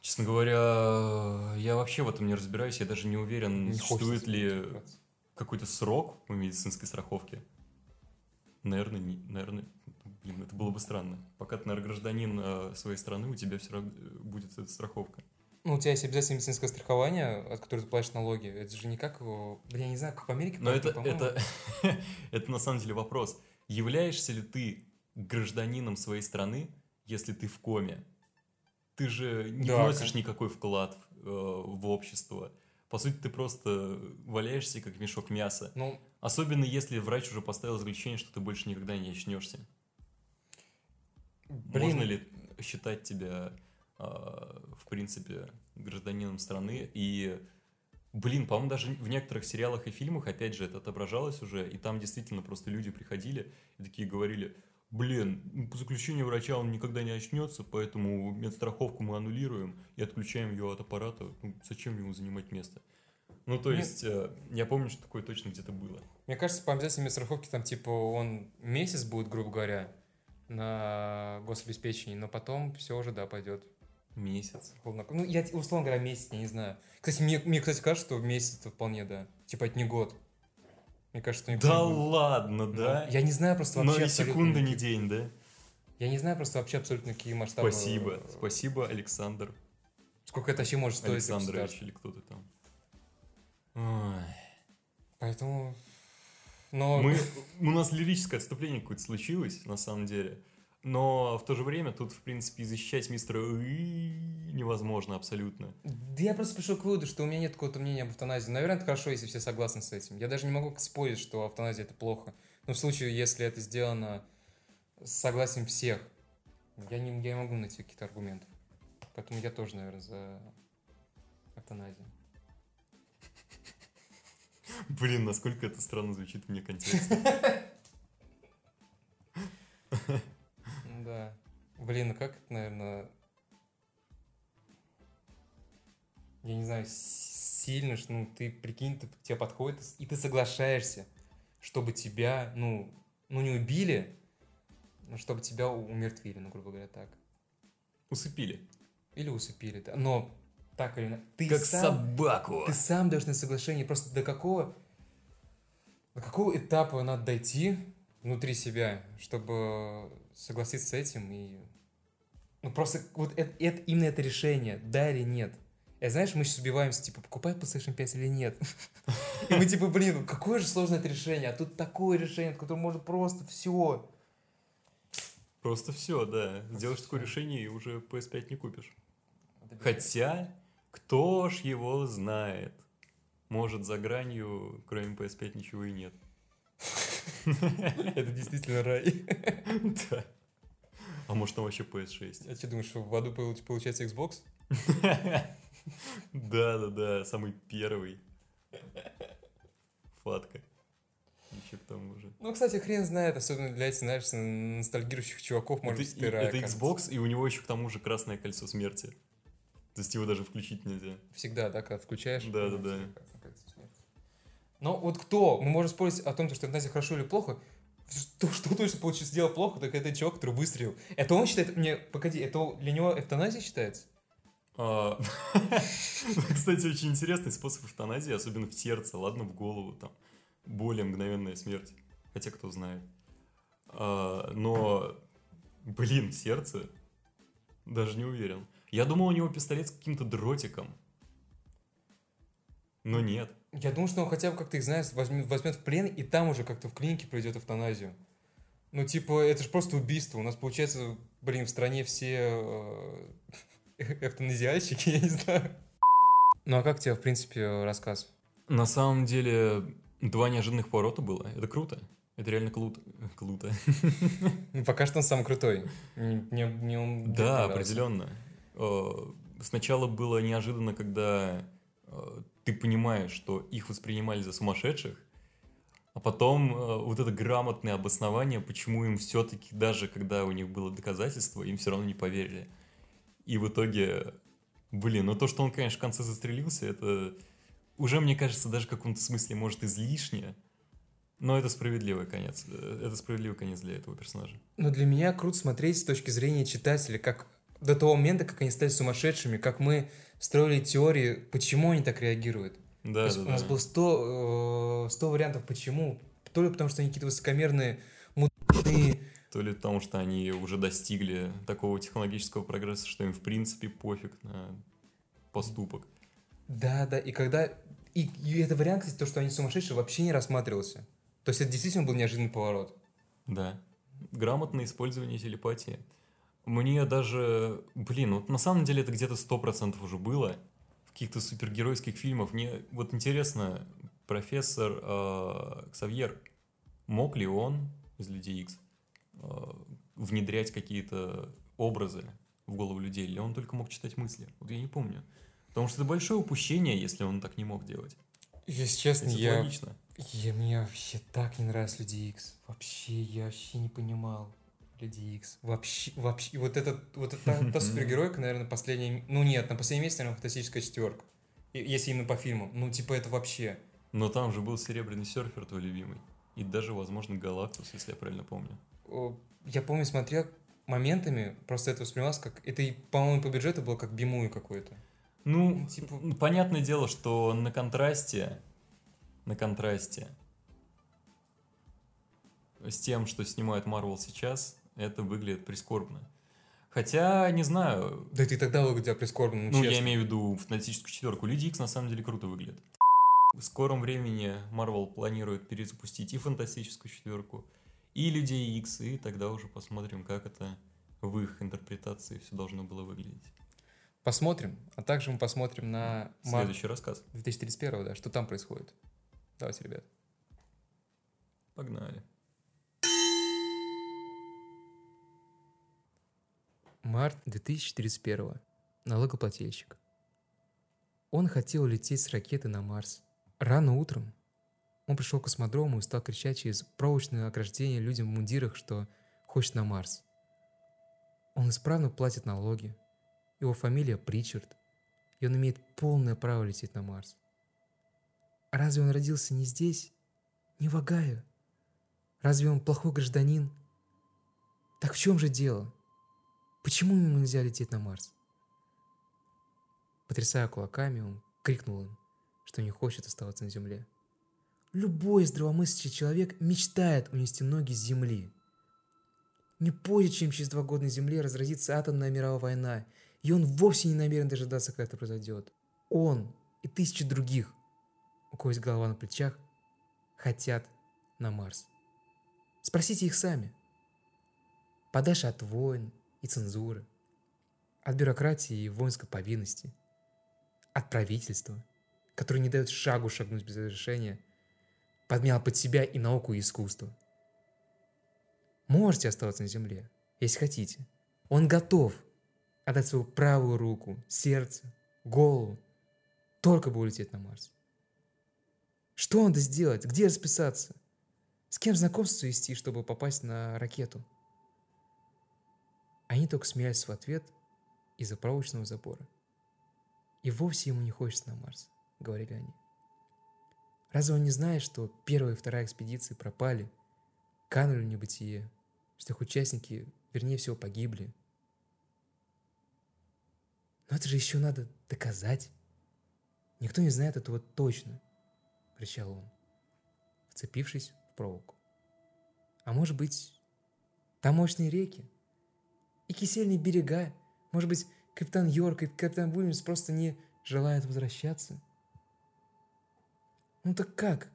Честно говоря, я вообще в этом не разбираюсь, я даже не уверен, Не существует ли какой-то срок у медицинской страховки. Наверное, не, наверное, блин, это было бы странно. Пока ты, наверное, гражданин э, своей страны, у тебя все равно э, будет эта страховка. Ну, у тебя есть обязательно медицинское страхование, от которого ты платишь налоги. Это же не как... Блин, я не знаю, как в Америке. Но это, это, это на самом деле вопрос. Являешься ли ты гражданином своей страны, если ты в коме? Ты же не Да, вносишь конечно. никакой вклад э, в общество. По сути, ты просто валяешься, как мешок мяса. Ну, Особенно если врач уже поставил заключение, что ты больше никогда не очнешься. Блин, Можно ли считать тебя, а, в принципе, гражданином страны? И, блин, по-моему, даже в некоторых сериалах и фильмах, опять же, это отображалось уже, и там действительно просто люди приходили и такие говорили, блин, ну, по заключению врача он никогда не очнется, поэтому медстраховку мы аннулируем и отключаем ее от аппарата. Ну, зачем ему занимать место? Ну, то есть, э, я помню, что такое точно где-то было. Мне кажется, по обязательной страховке там, типа, он месяц будет, грубо говоря, на гособеспечении, но потом все уже, да, пойдет. Месяц. Ну, я, условно говоря, месяц, я не знаю. Кстати, мне, мне кстати, кажется, что месяц это вполне, да. Типа, это не год. Мне кажется, что никто Да не будет. ладно, Ну, да? Я не знаю просто Но вообще и абсолютно секунда не день, да? Я не знаю просто вообще абсолютно какие масштабы. Спасибо. Спасибо, Александр Сколько это вообще может стоить Александрович государства. или кто ты там. Ой. Поэтому... Но... Мы, у нас лирическое отступление какое-то случилось, на самом деле. Но в то же время тут, в принципе, защищать мистера невозможно абсолютно. Да я просто пришел к выводу, что у меня нет какого-то мнения об эвтаназии. Наверное, это хорошо, если все согласны с этим. Я даже не могу спорить, что эвтаназия это плохо. Но в случае, если это сделано с согласием всех, я не, я не могу найти каких-то аргументов. Поэтому я тоже, наверное, за эвтаназию. Блин, насколько это странно звучит вне контекста. Да. Блин, как это, наверное... Я не знаю, сильно, что, ну, ты, прикинь, ты, тебе подходит, и ты соглашаешься, чтобы тебя, ну, ну, не убили, но чтобы тебя умертвили, ну, грубо говоря, так. Усыпили. Или усыпили, да. Но так или иначе. Ты Как сам, собаку. Ты сам даешь на соглашение. Просто до какого... До какого этапа надо дойти внутри себя, чтобы согласиться с этим и... Ну, просто вот это, это- именно это решение, да или нет. Я знаешь, мы сейчас убиваемся, типа, покупать PlayStation 5 или нет. И мы типа, блин, ну какое же сложное это решение, а тут такое решение, от которого можно просто все. Просто все, да. Сделаешь такое решение и уже PS5 не купишь. Хотя, кто ж его знает? Может, за гранью, кроме PS5, ничего и нет. Это действительно рай. Да. А может, там вообще PS6? А что думаешь, что в аду получ- получается Xbox? Да-да-да, самый первый. Фатка. Еще к тому же. Ну, кстати, хрен знает, особенно для этих, знаешь, ностальгирующих чуваков, может быть, это. Xbox, и у него еще к тому же красное кольцо смерти. То есть его даже включить нельзя. Всегда, да, когда включаешь. Да, да, ну, да. Но вот кто? Мы можем спорить о том, что эвтаназия хорошо или плохо. Что, что точно получилось сделать плохо, так это чувак, который выстрелил. Это он считает, мне, погоди, это для него эвтаназия считается? А, Кстати, очень интересный способ эвтаназии, особенно в сердце, ладно, в голову, там, более мгновенная смерть. Хотя кто знает. А, Но, блин, сердце, даже не уверен. Я думал, у него пистолет с каким-то дротиком. Но нет. Я думаю, что он хотя бы как-то их, знаешь, возьмет, возьмет в плен, и там уже как-то в клинике проведет эвтаназию. Ну, типа, это же просто убийство. У нас, получается, блин, в стране все э, эвтаназиальщики, я не знаю. Ну, а как тебе, в принципе, рассказ? На самом деле, два неожиданных поворота было. Это круто. Это реально круто. Круто. Ну, пока что он самый крутой. Мне, мне- он Да, определенно. Э, Сначала было неожиданно, когда э, ты понимаешь, что их воспринимали за сумасшедших, а потом э, вот это грамотное обоснование, почему им все-таки, даже когда у них было доказательство, им все равно не поверили. И в итоге, блин, ну то, что он, конечно, в конце застрелился, это уже, мне кажется, даже в каком-то смысле, может, излишне, но это справедливый конец. Э, Это справедливый конец для этого персонажа. Но для меня круто смотреть с точки зрения читателя, как до того момента, как они стали сумасшедшими, как мы строили теории, почему они так реагируют. То Да, есть да, у нас да. было 100, э, 100 вариантов почему. То ли потому, что они какие-то высокомерные, мудные, То ли потому, что они уже достигли такого технологического прогресса, что им в принципе пофиг на поступок. Да, да, и когда... И, и это вариант, кстати, то, что они сумасшедшие, вообще не рассматривался. То есть это действительно был неожиданный поворот. Да. Грамотное использование телепатии. Мне даже, блин, вот на самом деле это где-то 100% уже было в каких-то супергеройских фильмах. Мне вот интересно, профессор э, Ксавьер, мог ли он из Людей Икс э, внедрять какие-то образы в голову людей, или он только мог читать мысли? Вот я не помню. Потому что это большое упущение, если он так не мог делать. Если честно, Это я... логично. я... Мне вообще так не нравятся Люди Икс. Вообще, я вообще не понимал Люди Икс. Вообще, вообще. И вот этот, вот эта та, та супергеройка, наверное, последняя... Ну нет, на последнем месте, наверное, фантастическая четверка. Если именно по фильму. Ну, типа, это вообще... Но там же был серебряный серфер твой любимый. И даже, возможно, Галактус, если я правильно помню. Я помню, смотрел моментами, просто это воспринималось как... Это, по-моему, по бюджету было как бимуи какой-то. Ну, Типа- ну, понятное дело, что на контрасте, на контрасте с тем, что снимает Марвел сейчас, это выглядит прискорбно. Хотя, не знаю, Да ты тогда выглядел прискорбно, ну, ну, я честно. имею в виду фантастическую четверку. Люди Икс на самом деле круто выглядят. В скором времени Марвел планирует перезапустить и фантастическую четверку, и Людей Икс, и тогда уже посмотрим, как это в их интерпретации все должно было выглядеть. Посмотрим. А также мы посмотрим на март Следующий рассказ. 2031, да, что там происходит. Давайте, ребят. Погнали. Март 2031. Налогоплательщик. Он хотел лететь с ракеты на Марс. Рано утром он пришел к космодрому и стал кричать через проволочное ограждение людям в мундирах, что хочет на Марс. Он исправно платит налоги. Его фамилия Причард, и он имеет полное право лететь на Марс. А разве он родился не здесь, не в Огайо? Разве он плохой гражданин? Так в чем же дело? Почему ему нельзя лететь на Марс? Потрясая кулаками, он крикнул им, что не хочет оставаться на Земле. Любой здравомыслящий человек мечтает унести ноги с Земли. Не позже, чем через два года на Земле разразится атомная мировая война, и он вовсе не намерен дожидаться, когда это произойдет. Он и тысячи других, у кого есть голова на плечах, хотят на Марс. Спросите их сами. Подальше от войн и цензуры, от бюрократии и воинской повинности, от правительства, которое не дает шагу шагнуть без разрешения, подмял под себя и науку, и искусство. Можете оставаться на земле, если хотите. Он готов отдать свою правую руку, сердце, голову, только бы улететь на Марс. Что надо сделать? Где расписаться? С кем знакомство вести, чтобы попасть на ракету? Они только смеялись в ответ из-за проволочного забора. И вовсе ему не хочется на Марс, говорили они. Разве он не знает, что первая и вторая экспедиции пропали, канули в небытие, что их участники, вернее всего, погибли? Но это же еще надо доказать. Никто не знает этого точно, кричал он, вцепившись в проволоку. А может быть, там мощные реки и кисельные берега. Может быть, капитан Йорк и капитан Уильямс просто не желают возвращаться. Ну так как?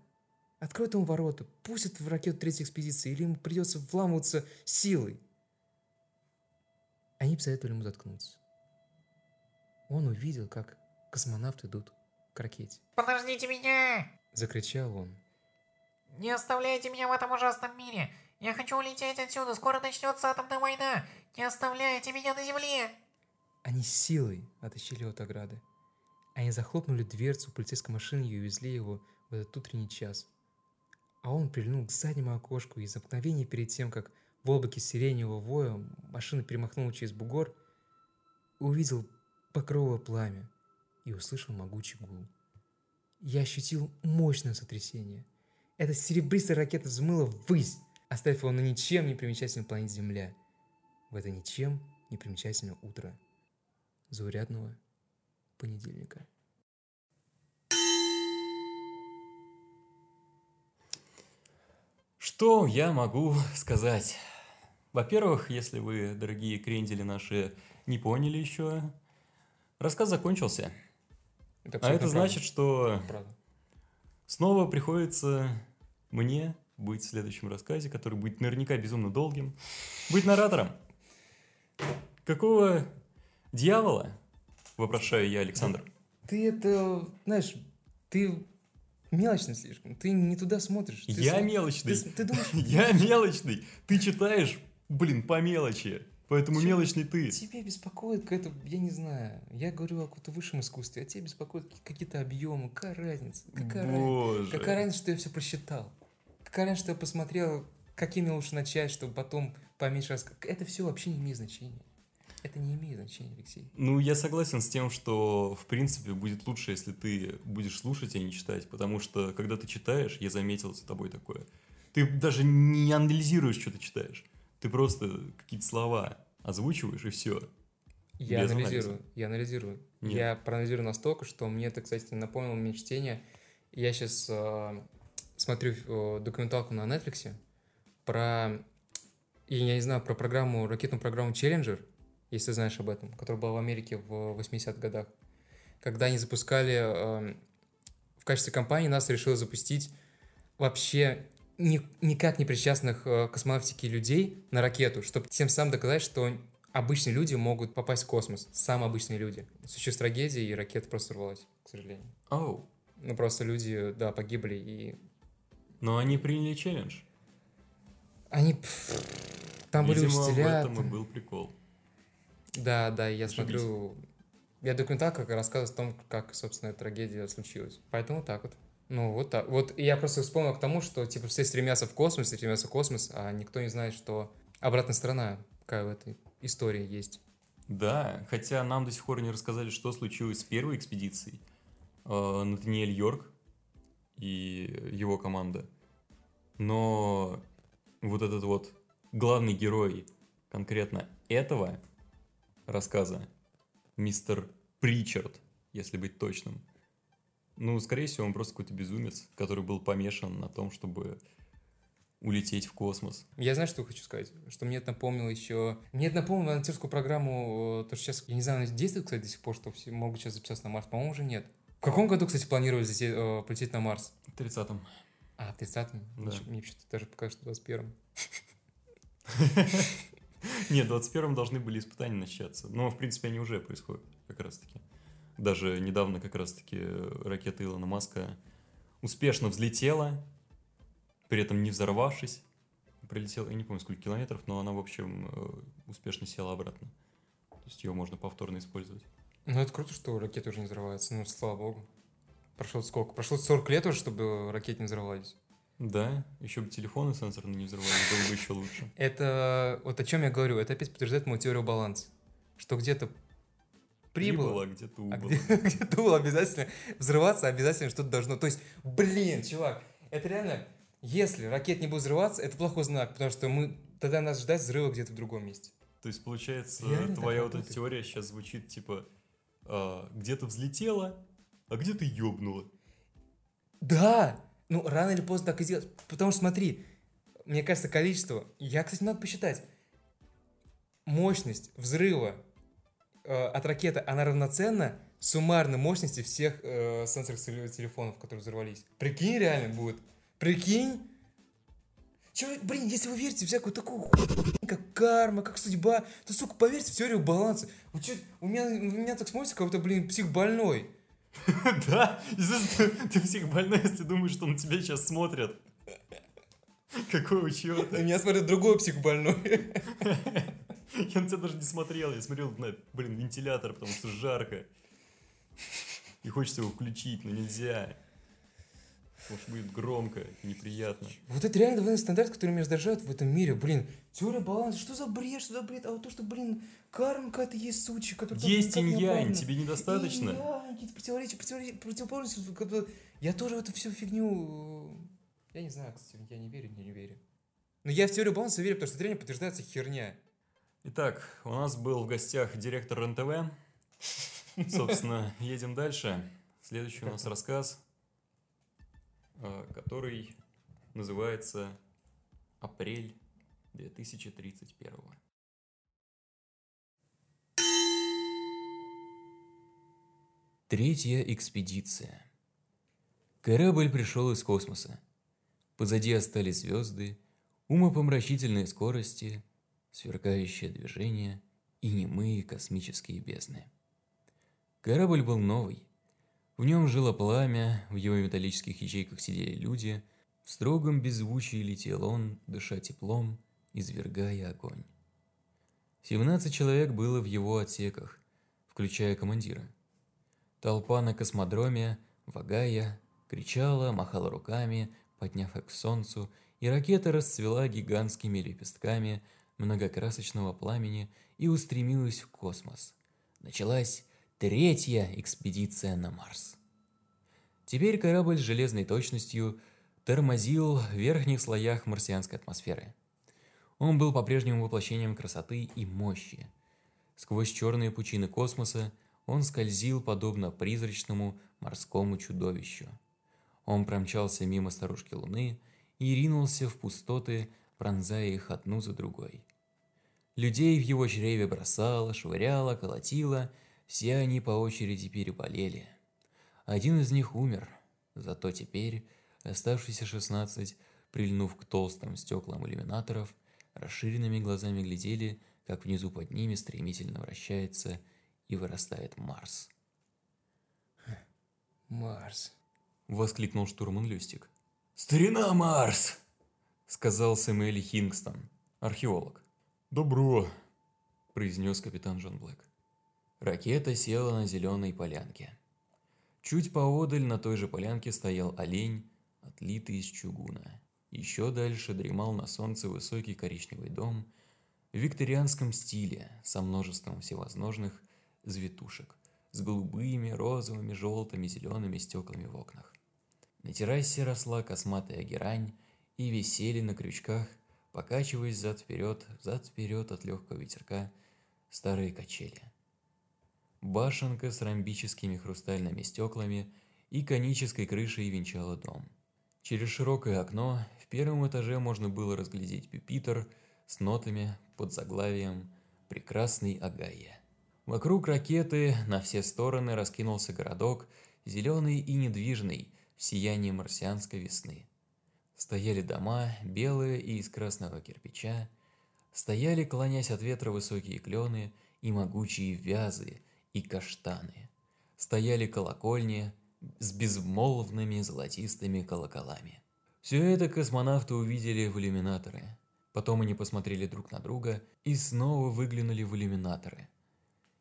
Откроет ему ворота, пустят в ракету третьей экспедиции, или ему придется вламываться силой. Они посоветовали ему заткнуться. Он увидел, как космонавты идут к ракете. Подождите меня! Закричал он. Не оставляйте меня в этом ужасном мире! Я хочу улететь отсюда, скоро начнется атомная война! Не оставляйте меня на земле! Они силой оттащили от ограды. Они захлопнули дверцу полицейской машины и увезли его в этот утренний час. А он прильнул к заднему окошку и за мгновение перед тем, как в облаке сиреневого воя машина перемахнула через бугор, увидел покровое пламя и услышал могучий гул. Я ощутил мощное сотрясение. Эта серебристая ракета взмыла ввысь, оставив его на ничем не примечательной планете Земля. В это ничем не примечательное утро заурядного понедельника. Что я могу сказать? Во-первых, если вы, дорогие крендели наши, не поняли еще, рассказ закончился. Это А это абсолютно значит, что правда. Правда. снова приходится мне быть в следующем рассказе, который будет наверняка безумно долгим, быть наратором. Какого дьявола? Вопрошаю я, Александр. Ты это, знаешь, ты мелочный слишком. Ты не туда смотришь. Ты Я см- мелочный. Ты, ты думаешь, Я мелочный. Ты читаешь, блин, по мелочи. Поэтому Чё? мелочный ты. тебя беспокоит какая-то, я не знаю, я говорю о каком-то высшем искусстве, а тебя беспокоят какие- какие-то объемы. Какая разница? Какая, разница? Боже. Какая разница, что я все просчитал? Разница, что я посмотрел, какими лучше начать, чтобы потом поменьше раз... Это все вообще не имеет значения. Это не имеет значения, Алексей. Ну, я согласен с тем, что, в принципе, будет лучше, если ты будешь слушать, а не читать. Потому что, когда ты читаешь, я заметил за тобой такое. Ты даже не анализируешь, что ты читаешь. Ты просто какие-то слова озвучиваешь, и все. Я Без анализирую, анализа. я анализирую. Нет. Я проанализирую настолько, что мне это, кстати, напомнило мне чтение. Я сейчас смотрю э, документалку на Netflix про, я не знаю, про программу, ракетную программу Challenger, если ты знаешь об этом, которая была в Америке в 80-х годах. Когда они запускали, э, в качестве компании НАСА решила запустить вообще ни- никак не причастных э, к космонавтике людей на ракету, чтобы тем самым доказать, что обычные люди могут попасть в космос. Самые обычные люди. Случилась трагедия, и ракета просто рвалась, к сожалению. Оу. Ну, просто люди, да, погибли, и Но они приняли челлендж. они... Там были Видимо, учителя. в этом и был прикол. Да, да, я Зашибись. смотрю... Я документалка как рассказывает о том, как, собственно, трагедия случилась. Поэтому так вот. Ну, вот так. Вот я просто вспомнил к тому, что, типа, все стремятся в космос, все стремятся в космос, а никто не знает, что обратная сторона, какая в этой истории есть. Да, хотя нам до сих пор не рассказали, что случилось с первой экспедицией. Э, Натаниэль Йорк и его команда. Но вот этот вот главный герой конкретно этого рассказа, мистер Причард, если быть точным, ну, скорее всего, он просто какой-то безумец, который был помешан на том, чтобы улететь в космос. Я знаю, что хочу сказать, что мне это напомнило еще... Мне это напомнило волонтерскую программу, э, то, что сейчас, я не знаю, она действует, кстати, до сих пор, что все могут сейчас записаться на Марс, по-моему, уже нет. В каком году, кстати, планировали залететь, э, полететь на Марс? В 30-м. А, в 30-м? Да. Мне, почему-то даже покажется, что в 21-м. Нет, в 21-м должны были испытания начаться. Но, в принципе, они уже происходят как раз-таки. Даже недавно как раз-таки ракета Илона Маска успешно взлетела, при этом не взорвавшись. Прилетела, я не помню, сколько километров, но она, в общем, э, успешно села обратно. То есть ее можно повторно использовать. Ну, это круто, что ракеты уже не взрываются, ну, слава богу. Прошло сколько? Прошло 40 лет уже, чтобы ракеты не взорвались. Да, еще бы телефоны сенсорные не взорвались, было бы еще лучше. Это, вот о чем я говорю, это опять подтверждает мою теорию баланса. Что где-то прибыло, Прибыло, где-то А убыло. где, где было обязательно взрываться, обязательно что-то должно. То есть, блин, чувак, это реально, если ракет не будет взрываться, это плохой знак, потому что мы тогда нас ждать взрыва где-то в другом месте. То есть, получается, Реально твоя вот эта теория сейчас звучит типа а, где-то взлетела, а где-то ёбнула. Да! Ну, рано или поздно так и сделать. Потому что смотри, мне кажется, количество. Я, кстати, надо посчитать. Мощность взрыва э, от ракеты, она равноценна суммарной мощности всех э, сенсорных теле- телефонов, которые взорвались. Прикинь, реально будет. Прикинь? Чё, блин, если вы верите в всякую такую хуйню, как карма, как судьба, то, сука, поверьте в теорию баланса. Вы чё, у меня, у меня так смотрится, как будто, блин, псих больной. Да, ты всех больной, если думаешь, что на тебя сейчас смотрят. Какого На черта? меня смотрит другой псих больной. Я на тебя даже не смотрел, я смотрел на, блин, вентилятор, потому что жарко. И хочется его включить, но нельзя. Потому что будет громко неприятно. Вот это реально двойной стандарт, который меня раздражает в этом мире. Блин, теория баланса, что за бред, что за бред? А вот то, что, блин, карма какая-то есть сучья, которая... там Есть инь-янь, тебе недостаточно? Инь-янь, какие-то противоречия, противоречия, противоположности. Я тоже в эту всю фигню... э, Я не знаю, кстати, я не верю, я не верю. Но я в теорию баланса верю, потому что реально подтверждается херня. Итак, у нас был в гостях директор РНТВ. Собственно, едем дальше. Следующий у нас рассказ, который называется «Апрель 2031». Третья экспедиция. Корабль пришел из космоса. Позади остались звезды, умопомрачительные скорости, сверкающее движение и немые космические бездны. Корабль был новый. В нем жило пламя, в его металлических ячейках сидели люди, в строгом беззвучии летел он, дыша теплом, извергая огонь. 17 человек было в его отсеках, включая командира. Толпа на космодроме, вагая, кричала, махала руками, подняв их к солнцу, и ракета расцвела гигантскими лепестками многокрасочного пламени и устремилась в космос. Началась третья экспедиция на Марс. Теперь корабль с железной точностью тормозил в верхних слоях марсианской атмосферы. Он был по-прежнему воплощением красоты и мощи. Сквозь черные пучины космоса он скользил подобно призрачному морскому чудовищу. Он промчался мимо старушки Луны и ринулся в пустоты, пронзая их одну за другой. Людей в его чреве бросало, швыряло, колотило, все они по очереди переболели. Один из них умер, зато теперь оставшиеся шестнадцать, прильнув к толстым стеклам иллюминаторов, расширенными глазами глядели, как внизу под ними стремительно вращается и вырастает Марс. Марс. Воскликнул штурман Люстик. «Старина Марс!» Сказал Сэмюэль Хингстон, археолог. Добро. произнес капитан Джон Блэк. Ракета села на зеленой полянке. Чуть поодаль на той же полянке стоял олень, отлитый из чугуна. Еще дальше дремал на солнце высокий коричневый дом в викторианском стиле со множеством всевозможных завитушек, с голубыми, розовыми, желтыми, зелеными стеклами в окнах. На террасе росла косматая герань и висели на крючках, покачиваясь зад-вперед, зад-вперед от легкого ветерка, старые качели. Башенка с ромбическими хрустальными стеклами и конической крышей венчала дом. Через широкое окно в первом этаже можно было разглядеть пюпитр с нотами под заглавием «Прекрасный Агая». Вокруг ракеты на все стороны раскинулся городок, зеленый и недвижный, в сиянии марсианской весны. Стояли дома, белые и из красного кирпича, стояли, клонясь от ветра, высокие клены и могучие вязы и каштаны. Стояли колокольни с безмолвными золотистыми колоколами. Все это космонавты увидели в иллюминаторы. Потом они посмотрели друг на друга и снова выглянули в иллюминаторы.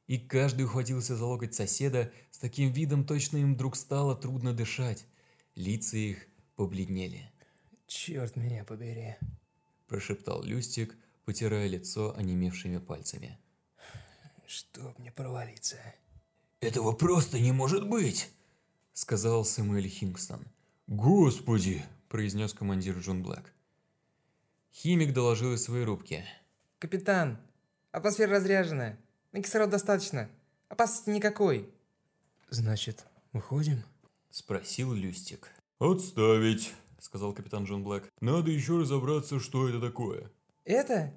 И каждый ухватился за локоть соседа с таким видом, точно им вдруг стало трудно дышать. Лица их побледнели. Черт меня побери. Прошептал Люстик, потирая лицо онемевшими пальцами. Чтоб мне провалиться. «Этого просто не может быть!» Сказал Сэмюэль Хингстон. Господи! Произнес командир Джон Блэк. Химик доложил из своей рубки. Капитан, атмосфера разряжена. На кислород достаточно. Опасности никакой. Значит, выходим? Спросил Люстик. Отставить, сказал капитан Джон Блэк. Надо еще разобраться, что это такое. Это?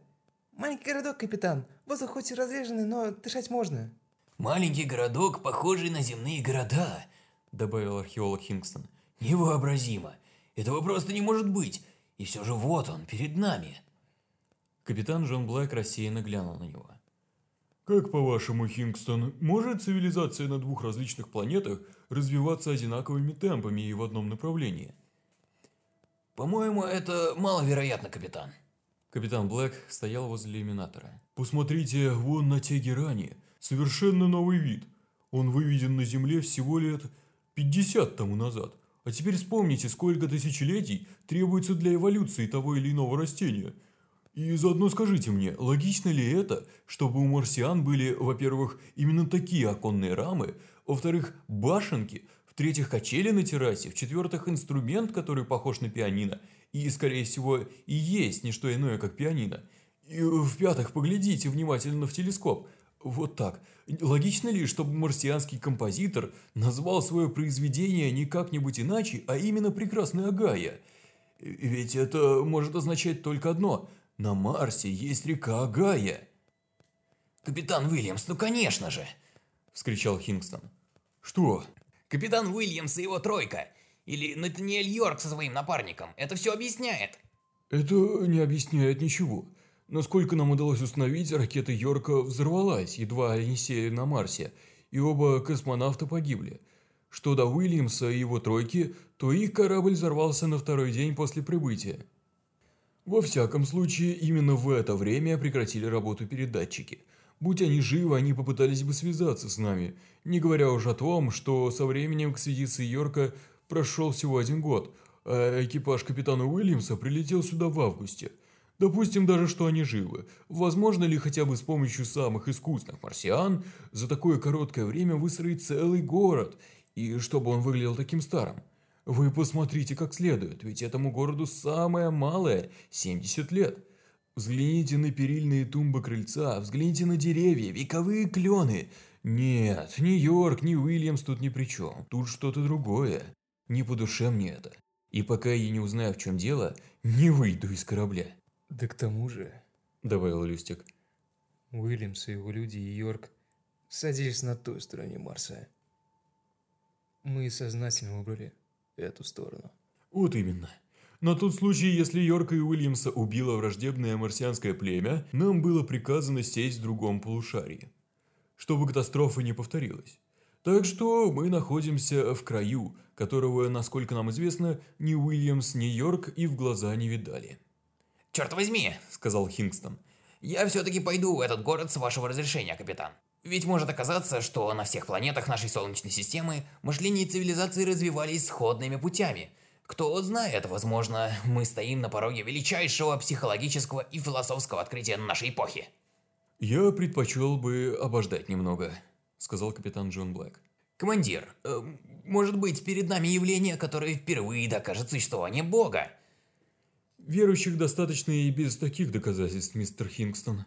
Маленький городок, капитан. Воздух хоть и разреженный, но дышать можно. Маленький городок, похожий на земные города, добавил археолог Хингстон. Невообразимо. Этого просто не может быть. И все же вот он, перед нами. Капитан Джон Блэк рассеянно глянул на него. Как по-вашему, Хингстон, может цивилизация на двух различных планетах развиваться одинаковыми темпами и в одном направлении? По-моему, это маловероятно, капитан. Капитан Блэк стоял возле иллюминатора. Посмотрите вон на те герани. Совершенно новый вид. Он выведен на Земле всего лет 50 тому назад. А теперь вспомните, сколько тысячелетий требуется для эволюции того или иного растения. И заодно скажите мне, логично ли это, чтобы у марсиан были, во-первых, именно такие оконные рамы, во-вторых, башенки, в-третьих, качели на террасе, в-четвертых, инструмент, который похож на пианино, и, скорее всего, и есть не что иное, как пианино. И, в-пятых, поглядите внимательно в телескоп. Вот так. Логично ли, чтобы марсианский композитор назвал свое произведение не как-нибудь иначе, а именно «Прекрасная Гая»? Ведь это может означать только одно – на Марсе есть река Гая. Капитан Уильямс, ну конечно же! Вскричал Хингстон. Что? Капитан Уильямс и его тройка. Или Натаниэль Йорк со своим напарником. Это все объясняет. Это не объясняет ничего. Насколько нам удалось установить, ракета Йорка взорвалась, едва они сели на Марсе, и оба космонавта погибли. Что до Уильямса и его тройки, то их корабль взорвался на второй день после прибытия. Во всяком случае, именно в это время прекратили работу передатчики. Будь они живы, они попытались бы связаться с нами, не говоря уже о том, что со временем экспедиции Йорка прошел всего один год, а экипаж капитана Уильямса прилетел сюда в августе. Допустим даже, что они живы. Возможно ли хотя бы с помощью самых искусных марсиан за такое короткое время выстроить целый город, и чтобы он выглядел таким старым? Вы посмотрите как следует, ведь этому городу самое малое – 70 лет. Взгляните на перильные тумбы крыльца, взгляните на деревья, вековые клены. Нет, ни Йорк, ни Уильямс тут ни при чем. Тут что-то другое. Не по душе мне это. И пока я не узнаю, в чем дело, не выйду из корабля. Да к тому же, Добавил Люстик. Уильямс и его люди и Йорк садились на той стороне Марса. Мы сознательно выбрали эту сторону. Вот именно. На тот случай, если Йорка и Уильямса убило враждебное марсианское племя, нам было приказано сесть в другом полушарии, чтобы катастрофа не повторилась. Так что мы находимся в краю, которого, насколько нам известно, ни Уильямс, ни Йорк и в глаза не видали. Черт возьми, сказал Хингстон. Я все-таки пойду в этот город с вашего разрешения, капитан. Ведь может оказаться, что на всех планетах нашей Солнечной системы мышление и цивилизации развивались сходными путями. Кто знает, возможно, мы стоим на пороге величайшего психологического и философского открытия нашей эпохи. «Я предпочел бы обождать немного», — сказал капитан Джон Блэк. Командир, э, может быть, перед нами явление, которое впервые докажет существование Бога? «Верующих достаточно и без таких доказательств, мистер Хингстон».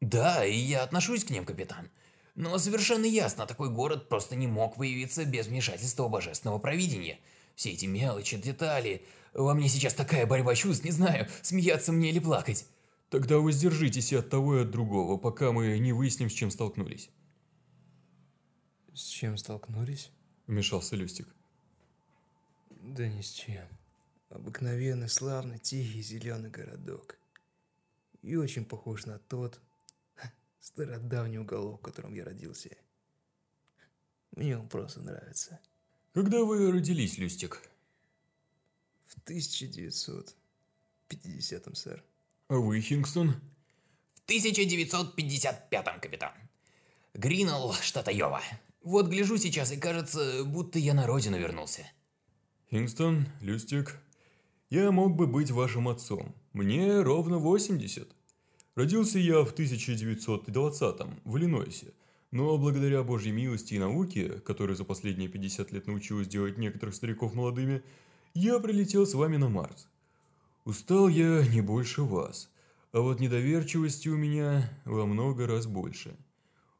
Да, и я отношусь к ним, капитан. Но совершенно ясно, такой город просто не мог появиться без вмешательства божественного провидения. Все эти мелочи, детали... Во мне сейчас такая борьба чувств, не знаю, смеяться мне или плакать. Тогда воздержитесь и от того, и от другого, пока мы не выясним, с чем столкнулись. С чем столкнулись? Вмешался Люстик. Да ни с чем. Обыкновенный, славный, тихий, зеленый городок. И очень похож на тот стародавний уголок, в котором я родился. Мне он просто нравится. Когда вы родились, Люстик? В 1950-м, сэр. А вы, Хингстон? В 1955-м, капитан. Гринелл, штат Айова. Вот гляжу сейчас, и кажется, будто я на родину вернулся. Хингстон, Люстик, я мог бы быть вашим отцом. Мне ровно 80. Родился я в 1920-м в Иллинойсе, но благодаря Божьей милости и науке, которая за последние 50 лет научилась делать некоторых стариков молодыми, я прилетел с вами на Марс. Устал я не больше вас, а вот недоверчивости у меня во много раз больше.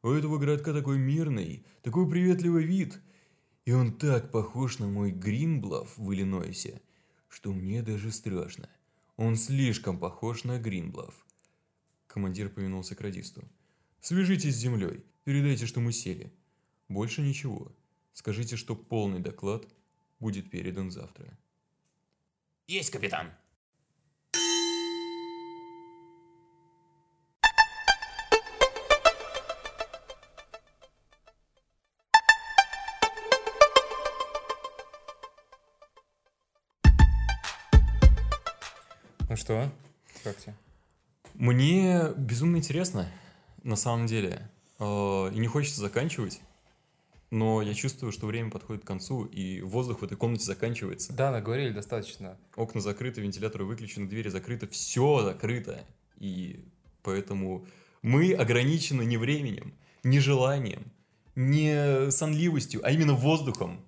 У этого городка такой мирный, такой приветливый вид, и он так похож на мой Гринблав в Иллинойсе, что мне даже страшно. Он слишком похож на Гринблав. Командир повернулся к радисту. «Свяжитесь с землей. Передайте, что мы сели. Больше ничего. Скажите, что полный доклад будет передан завтра. Есть, капитан. Ну что, как тебе? Мне безумно интересно, на самом деле. Э, И не хочется заканчивать. Но я чувствую, что время подходит к концу, и воздух в этой комнате заканчивается. Да, наговорили достаточно. Окна закрыты, вентиляторы выключены, двери закрыты, все закрыто. И поэтому мы ограничены не временем, не желанием, не сонливостью, а именно воздухом.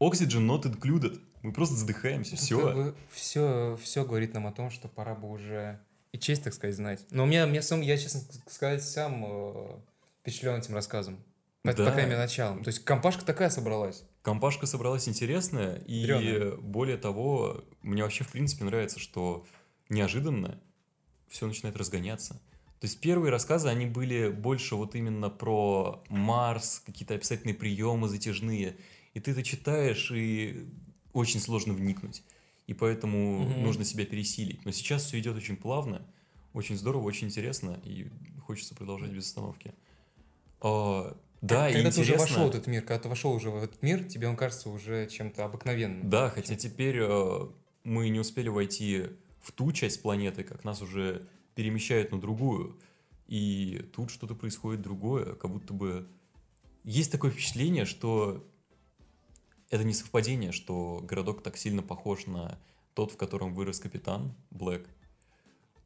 Oxygen not included. Мы просто задыхаемся, все. все, все говорит нам о том, что пора бы уже и честь, так сказать, знать. Но у меня, меня сам, я, честно сказать, сам э, впечатлен этим рассказом. По, по Да. крайней мере, началом. То есть компашка такая собралась. Компашка собралась интересная, и Дрёная. более того, мне вообще в принципе нравится, что неожиданно все начинает разгоняться. То есть первые рассказы, они были больше вот именно про Марс, какие-то описательные приемы затяжные. И ты это читаешь, и очень сложно вникнуть. И поэтому Мгм. нужно себя пересилить. Но сейчас все идет очень плавно, очень здорово, очень интересно, и хочется продолжать без остановки. А, да, и когда ты уже вошел в этот мир, когда ты вошел уже в этот мир, тебе он кажется уже чем-то обыкновенным. Да, хотя теперь э, мы не успели войти в ту часть планеты, как нас уже перемещают на другую. И тут что-то происходит другое, как будто бы... Есть такое впечатление, что это не совпадение, что городок так сильно похож на тот, в котором вырос капитан Блэк.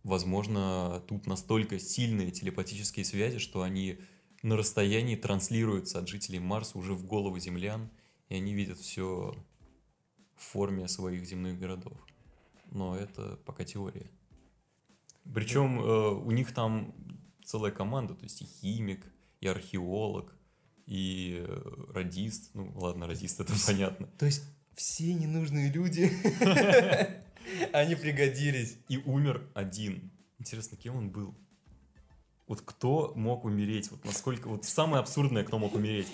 Возможно, тут настолько сильные телепатические связи, что они на расстоянии транслируются от жителей Марса уже в головы землян, и они видят все в форме своих земных городов. Но это пока теория. Причем э, у них там целая команда, то есть и химик, и археолог, и э, радист. Ну, ладно, радист это понятно. То есть все ненужные люди, они пригодились. И умер один. Интересно, кем он был? Вот кто мог умереть? Вот насколько... Вот самое абсурдное, кто мог умереть.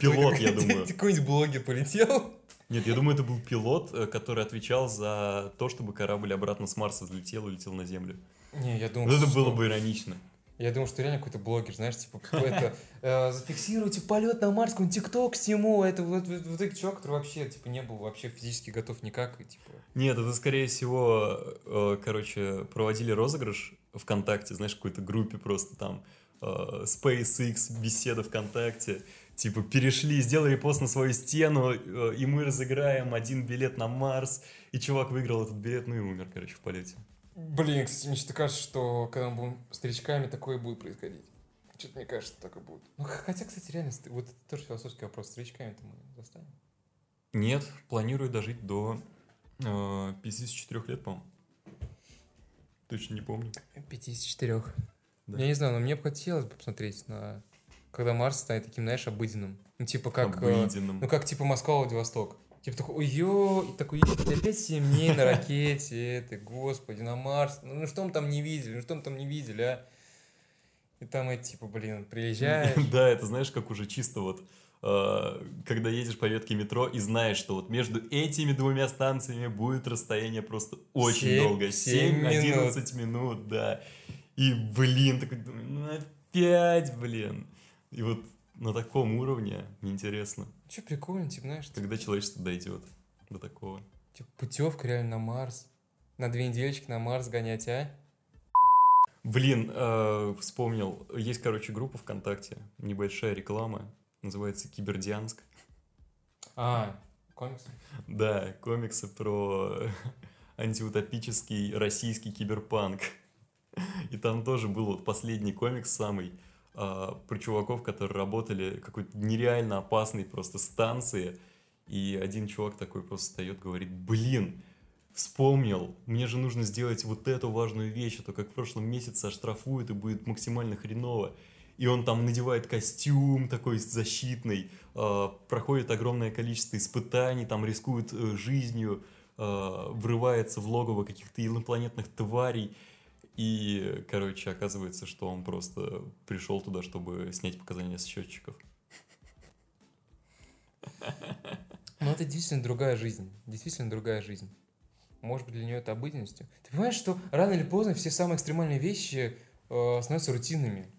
Пилот, я думаю. Какой-нибудь блогер полетел. Нет, я думаю, это был пилот, э, который отвечал за то, чтобы корабль обратно с Марса взлетел и улетел на Землю. Не, я думал, Вот это что- было бы иронично. Я думал, что реально какой-то блогер, знаешь, типа, это, э, зафиксируйте полет на Марс, какой-нибудь тикток сниму, это вот, вот, вот этот чувак, который вообще, типа, не был вообще физически готов никак, и, типа, Нет, это скорее всего, э, короче, проводили розыгрыш ВКонтакте, знаешь, какой-то группе просто там э, SpaceX, беседа ВКонтакте, типа перешли, сделали пост на свою стену, э, и мы разыграем один билет на Марс, и чувак выиграл этот билет, ну и умер, короче, в полете. Блин, кстати, мне что-то кажется, что когда мы будем старичками, такое будет происходить. Что-то мне кажется, так и будет. Ну, хотя, кстати, реально, вот это тоже философский вопрос, старичками-то мы застанем. Нет, планирую дожить до э, 54 лет, по-моему. Точно не помню. 54. Да. Я не знаю, но мне бы хотелось бы посмотреть на... Когда Марс станет таким, знаешь, обыденным. Ну, типа как... э, Обыденным. Ну, как типа Москва, Владивосток. Типа такой, ой, и такой, «Ебать, опять 7 дней на ракете, это, господи, на Марс. Ну, ну, что мы там не видели, ну, что мы там не видели, а? И там эти, типа, блин, приезжаешь. Да, это знаешь, как уже чисто вот, э, когда едешь по ветке метро и знаешь, что вот между этими двумя станциями будет расстояние просто очень долго. семь 7-11 минут, да. И, блин, такой, ну опять, блин. И вот на таком уровне неинтересно, Че прикольно, типа, знаешь, когда человечество дойдет до такого. типа, путевка реально на Марс. На две недельки на Марс гонять, а? Блин, э, вспомнил, есть, короче, группа ВКонтакте, небольшая реклама, называется Кибердианск. А, комикс? Да, комиксы про антиутопический российский киберпанк. И там тоже был вот последний комикс самый а, про чуваков, которые работали какой-то нереально опасной просто станции. И один чувак такой просто встает, говорит, блин, вспомнил, мне же нужно сделать вот эту важную вещь, а то как в прошлом месяце оштрафуют и будет максимально хреново. И он там надевает костюм такой защитный, э, проходит огромное количество испытаний, там рискует э, жизнью, э, врывается в логово каких-то инопланетных тварей. И, короче, оказывается, что он просто пришел туда, чтобы снять показания с счетчиков. Ну, это действительно другая жизнь. Действительно другая жизнь. Может быть, для нее это обыденностью. Ты понимаешь, что рано или поздно все самые экстремальные вещи э, становятся рутинными.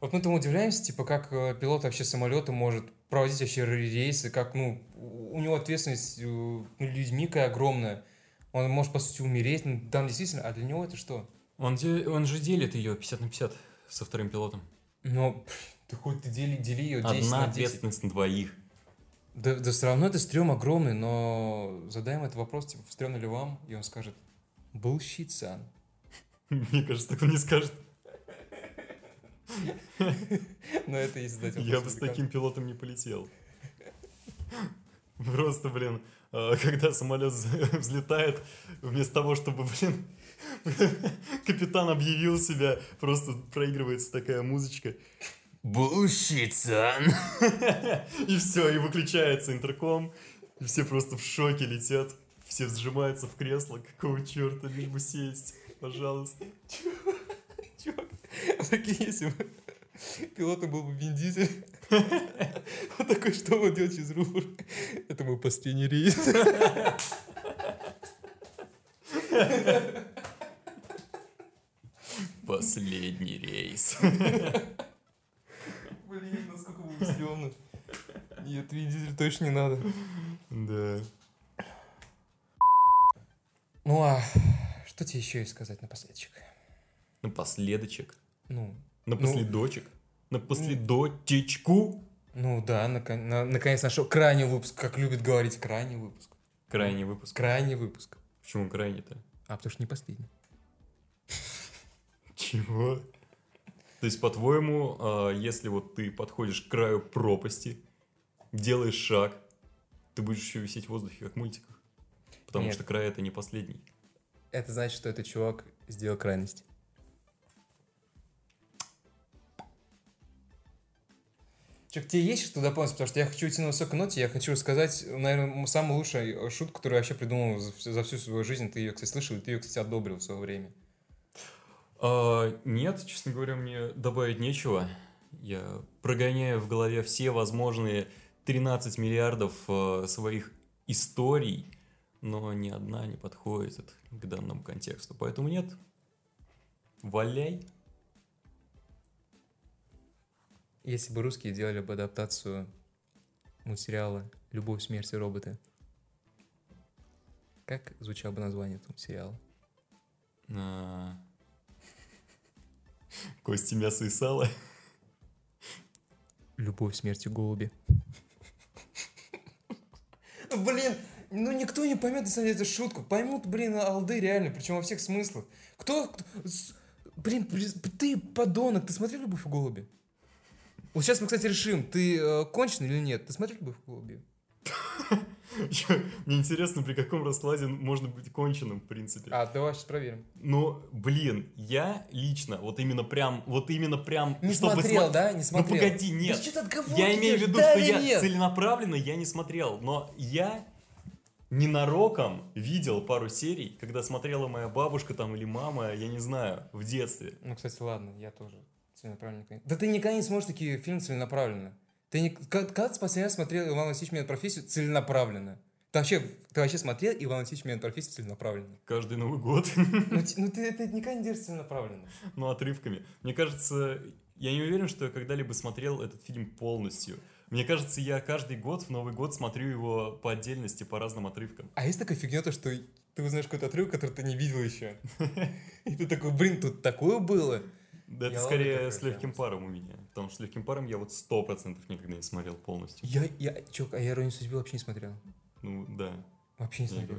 Вот мы там удивляемся, типа, как э, пилот вообще самолета может проводить вообще рейсы, как, ну, у него ответственность э, ну, людьми какая огромная. Он может, по сути, умереть. Ну, там действительно, а для него это что? Он, де- он же делит ее 50 на 50 со вторым пилотом. Но ты хоть ты дели, дели ее 10 Одна на 10. ответственность на двоих. Да, да все равно это стрём огромный, но задаем этот вопрос, типа, стрёмно ли вам? И он скажет, bullshit, son. Мне кажется, так он не скажет. Но это если задать Я бы с таким пилотом не полетел. Просто, блин, когда самолет взлетает, вместо того, чтобы, блин, капитан объявил себя, просто проигрывается такая музычка. Bullshit, son. И все, и выключается интерком, и все просто в шоке летят, все сжимаются в кресло, какого черта, лишь бы сесть, пожалуйста. Чувак, прикинь, если бы пилотом был бы Вин Дизель, он такой, что он делает через рупор? Это мой последний рейс. Последний рейс. Блин, насколько было стрёмно. Нет, Вин Дизель точно не надо. Да. Ну а что тебе еще есть сказать напоследок? Напоследочек. Ну, Напоследочек. Напоследочечку. ну да, нако- на- наконец нашел крайний выпуск, как любит говорить, крайний выпуск. Крайний выпуск. Крайний выпуск. Почему крайний-то? А потому что не последний. Чего? То есть, по-твоему, а, если вот ты подходишь к краю пропасти, делаешь шаг, ты будешь еще висеть в воздухе, как в мультиках? Потому Нет. что край это не последний. Это значит, что этот чувак сделал крайность. Чё, тебе есть что дополнить? Потому что я хочу идти на высокой ноте, я хочу рассказать, наверное, самую лучшую шутку, которую я вообще придумал за, за всю свою жизнь. Ты ее, кстати, слышал, и ты ее, кстати, одобрил в свое время. А, нет, честно говоря, мне добавить нечего. Я прогоняю в голове все возможные 13 миллиардов а, своих историй, но ни одна не подходит к данному контексту. Поэтому нет. Валяй. Если бы русские делали бы адаптацию мультсериала «Любовь, смерть и роботы», как звучало бы название этого сериала? А. Кости, мясо и сало. «Любовь, смерть и голуби». Блин, ну никто не поймет, на самом деле, эту шутку. Поймут, блин, алды реально, причем во всех смыслах. Кто... кто- с- Блин, ты подонок, ты смотрел «Любовь и голуби»? Вот сейчас мы, кстати, решим, ты э, конченый или нет. Ты смотрел «Любовь и голуби»? Чё, Мне интересно, при каком раскладе можно быть конченым, в принципе. А, давай сейчас проверим. Но, блин, я лично, вот именно прям, вот именно прям... Не чтобы смотрел, смо- да? Не смотрел. Ну погоди, нет. Да что ты я имею в виду, Да что я нет? целенаправленно я не смотрел, но я ненароком видел пару серий, когда смотрела моя бабушка там или мама, я не знаю, в детстве. Ну, кстати, ладно, я тоже целенаправленно. никогда Да ты никогда не сможешь такие фильмы целенаправленно. Ты не... Когда когда ты последний раз смотрел Иван Васильевич меняет профессию целенаправленно? Ты вообще, ты вообще смотрел Иван Васильевич меняет профессию целенаправленно? Каждый Новый год, Ну, ну ты это никогда не делаешь целенаправленно. ну отрывками. Мне кажется, я не уверен, что я когда-либо смотрел этот фильм полностью. Мне кажется, я каждый год в Новый год смотрю его по отдельности, по разным отрывкам. А есть такая фигня, то, что ты узнаешь какой-то отрывок, который ты не видел еще. И ты такой, блин, тут такое было. Да, это скорее с легким паром у меня. Потому что с легким паром я вот сто процентов никогда не смотрел полностью. Я, я, чувак, а я «Иронию судьбы» вообще не смотрел. Ну да, Вообще не смотрел.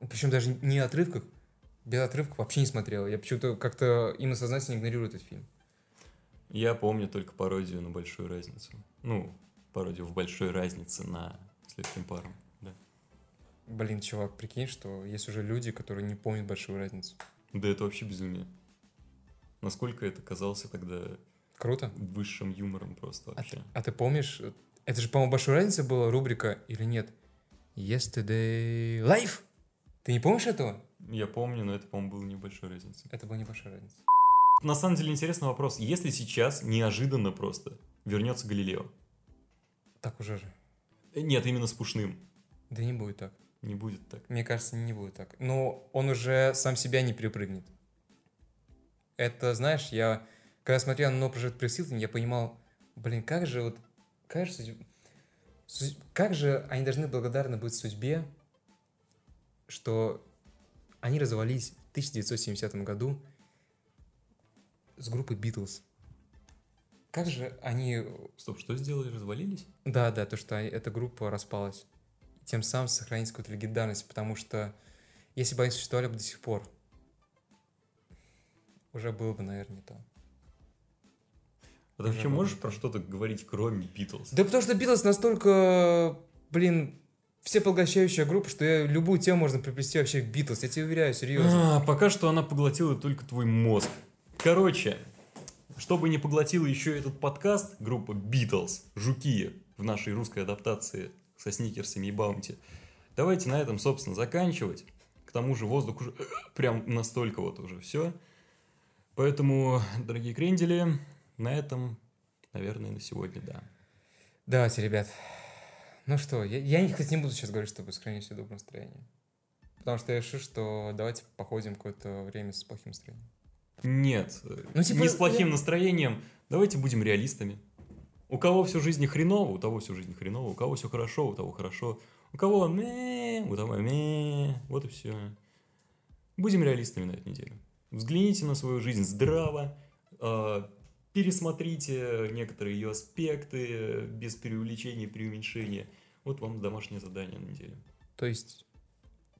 Причем даже не отрывках. Без отрывков вообще не смотрел. Я почему-то как-то именно сознательно игнорирую этот фильм. Я помню только пародию на большую разницу. Ну, пародию в большой разнице на с легким паром. Да. Блин, чувак, прикинь, что есть уже люди, которые не помнят большую разницу. Да это вообще безумие. Насколько это казался тогда Круто. высшим юмором просто А вообще. ты, а ты помнишь, это же, по-моему, большая разница была рубрика или нет? Yesterday Life? Ты не помнишь этого? Я помню, но это, по-моему, было небольшой разницей. Это была небольшая разница. На самом деле интересный вопрос. Если сейчас неожиданно просто вернется Галилео? Так уже же. Э, Нет, именно с Пушным. Да не будет так. Не будет так. Мне кажется, не будет так. Но он уже сам себя не перепрыгнет. Это, знаешь, я, когда смотрел на No Project Press я понимал, блин, как же вот, как же, судь- су- как же они должны благодарны быть судьбе, что они развалились в 1970 году с группой Beatles. Как же они Стоп, что сделали? Развалились? да, да, то, что эта группа распалась. Тем самым сохранить какую-то легендарность, потому что если бы они существовали бы до сих пор, уже было бы, наверное, не то. А ты вообще можешь про что-то говорить, кроме Битлз? Да потому что Битлз настолько, блин, всепоглощающая группа, что я любую тему можно приплести вообще к Битлз. Я тебе уверяю, серьезно. А, пока что она поглотила только твой мозг. Короче, чтобы не поглотила еще этот подкаст, группа Beatles, Жуки, в нашей русской адаптации со сникерсами и баунти, давайте на этом, собственно, заканчивать. К тому же воздух уже прям настолько вот уже все. Поэтому, дорогие крендели, на этом, наверное, на сегодня, да. Давайте, ребят. Ну что, я, я, кстати, не буду сейчас говорить, чтобы сохранить себе доброе настроение. Потому что я решил, что давайте походим какое-то время с плохим настроением. Нет, Ну, типа, не с плохим я- настроением. Давайте будем реалистами. У кого всю жизнь хреново, у того всю жизнь хреново, у кого все хорошо, у того хорошо. У кого ме, у того ме. Вот и все. Будем реалистами на эту неделю. Взгляните на свою жизнь здраво, э, пересмотрите некоторые ее аспекты без преувеличения и преуменьшения. Вот вам домашнее задание на неделю. То есть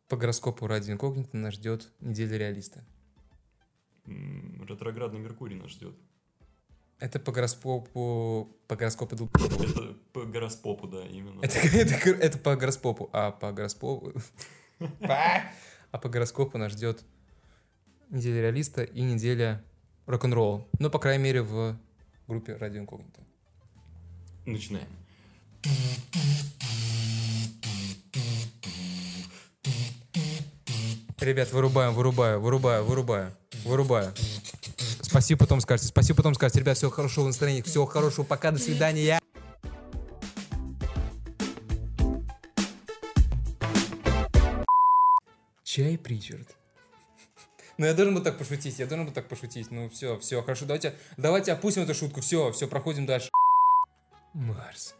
по гороскопу ради инкогнито нас ждет неделя реалиста. Ретроградный Меркурий нас ждет. Это по гороскопу... По гороскопу... Это по гороскопу, да, именно. Это, это, это по гороскопу. А по гороскопу... А по гороскопу нас ждет неделя реалиста и неделя рок-н-ролла. Ну, по крайней мере, в группе Радио Инкогнито. Начинаем. Ребят, вырубаем, вырубаю, вырубаю, вырубаю, вырубаю. Спасибо, потом скажете. Спасибо, потом скажете. Ребят, всего хорошего настроения, всего хорошего. Пока, до свидания. Чай Причард. Ну, я должен был так пошутить, я должен был так пошутить. Ну, все, все, хорошо, давайте, давайте опустим эту шутку. Все, все, проходим дальше. Марс.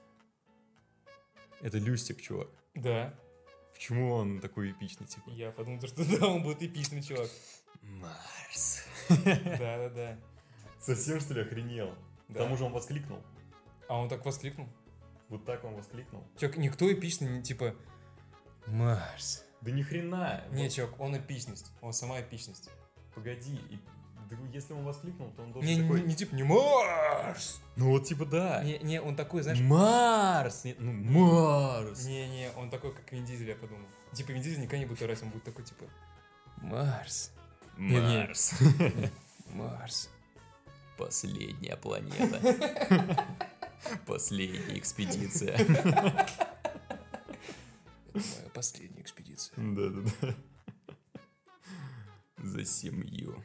Это Люстик, чувак. Да, Почему он такой эпичный, типа? я подумал, что да, он будет эпичный чувак. Марс. Да, да, да. Совсем, что ли, охренел? К Да. тому же он воскликнул. А он так воскликнул. Вот так он воскликнул. Чувак, никто эпичный, не типа Марс. Да ни хрена. Не, Вот чувак, он эпичность. Он сама эпичность. Погоди. и- да если он воскликнул, то он должен Не, не, такой... не типа не Марс. Ну вот типа да. Не, не, он такой, знаешь, Марс! Не- Ну, Марс! не, не, он такой, как Вин Дизель, я подумал. Типа Вин Дизель никогда не будет орать, он будет такой, типа Марс. Не, не. Марс. Марс. Последняя планета. Последняя экспедиция. Это моя последняя экспедиция. Да-да-да. За семью.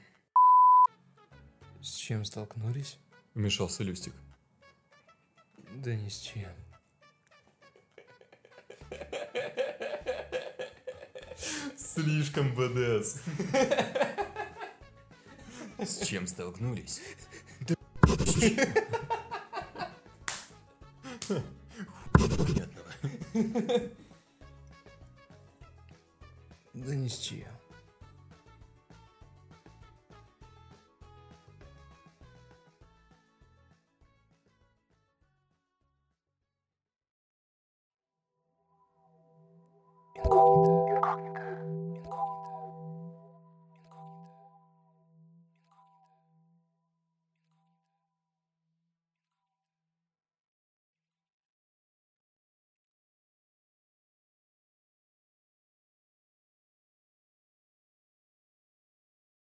С чем столкнулись? Вмешался Люстик. Да ни с чем. Слишком БДС. С чем столкнулись? Да ни чем.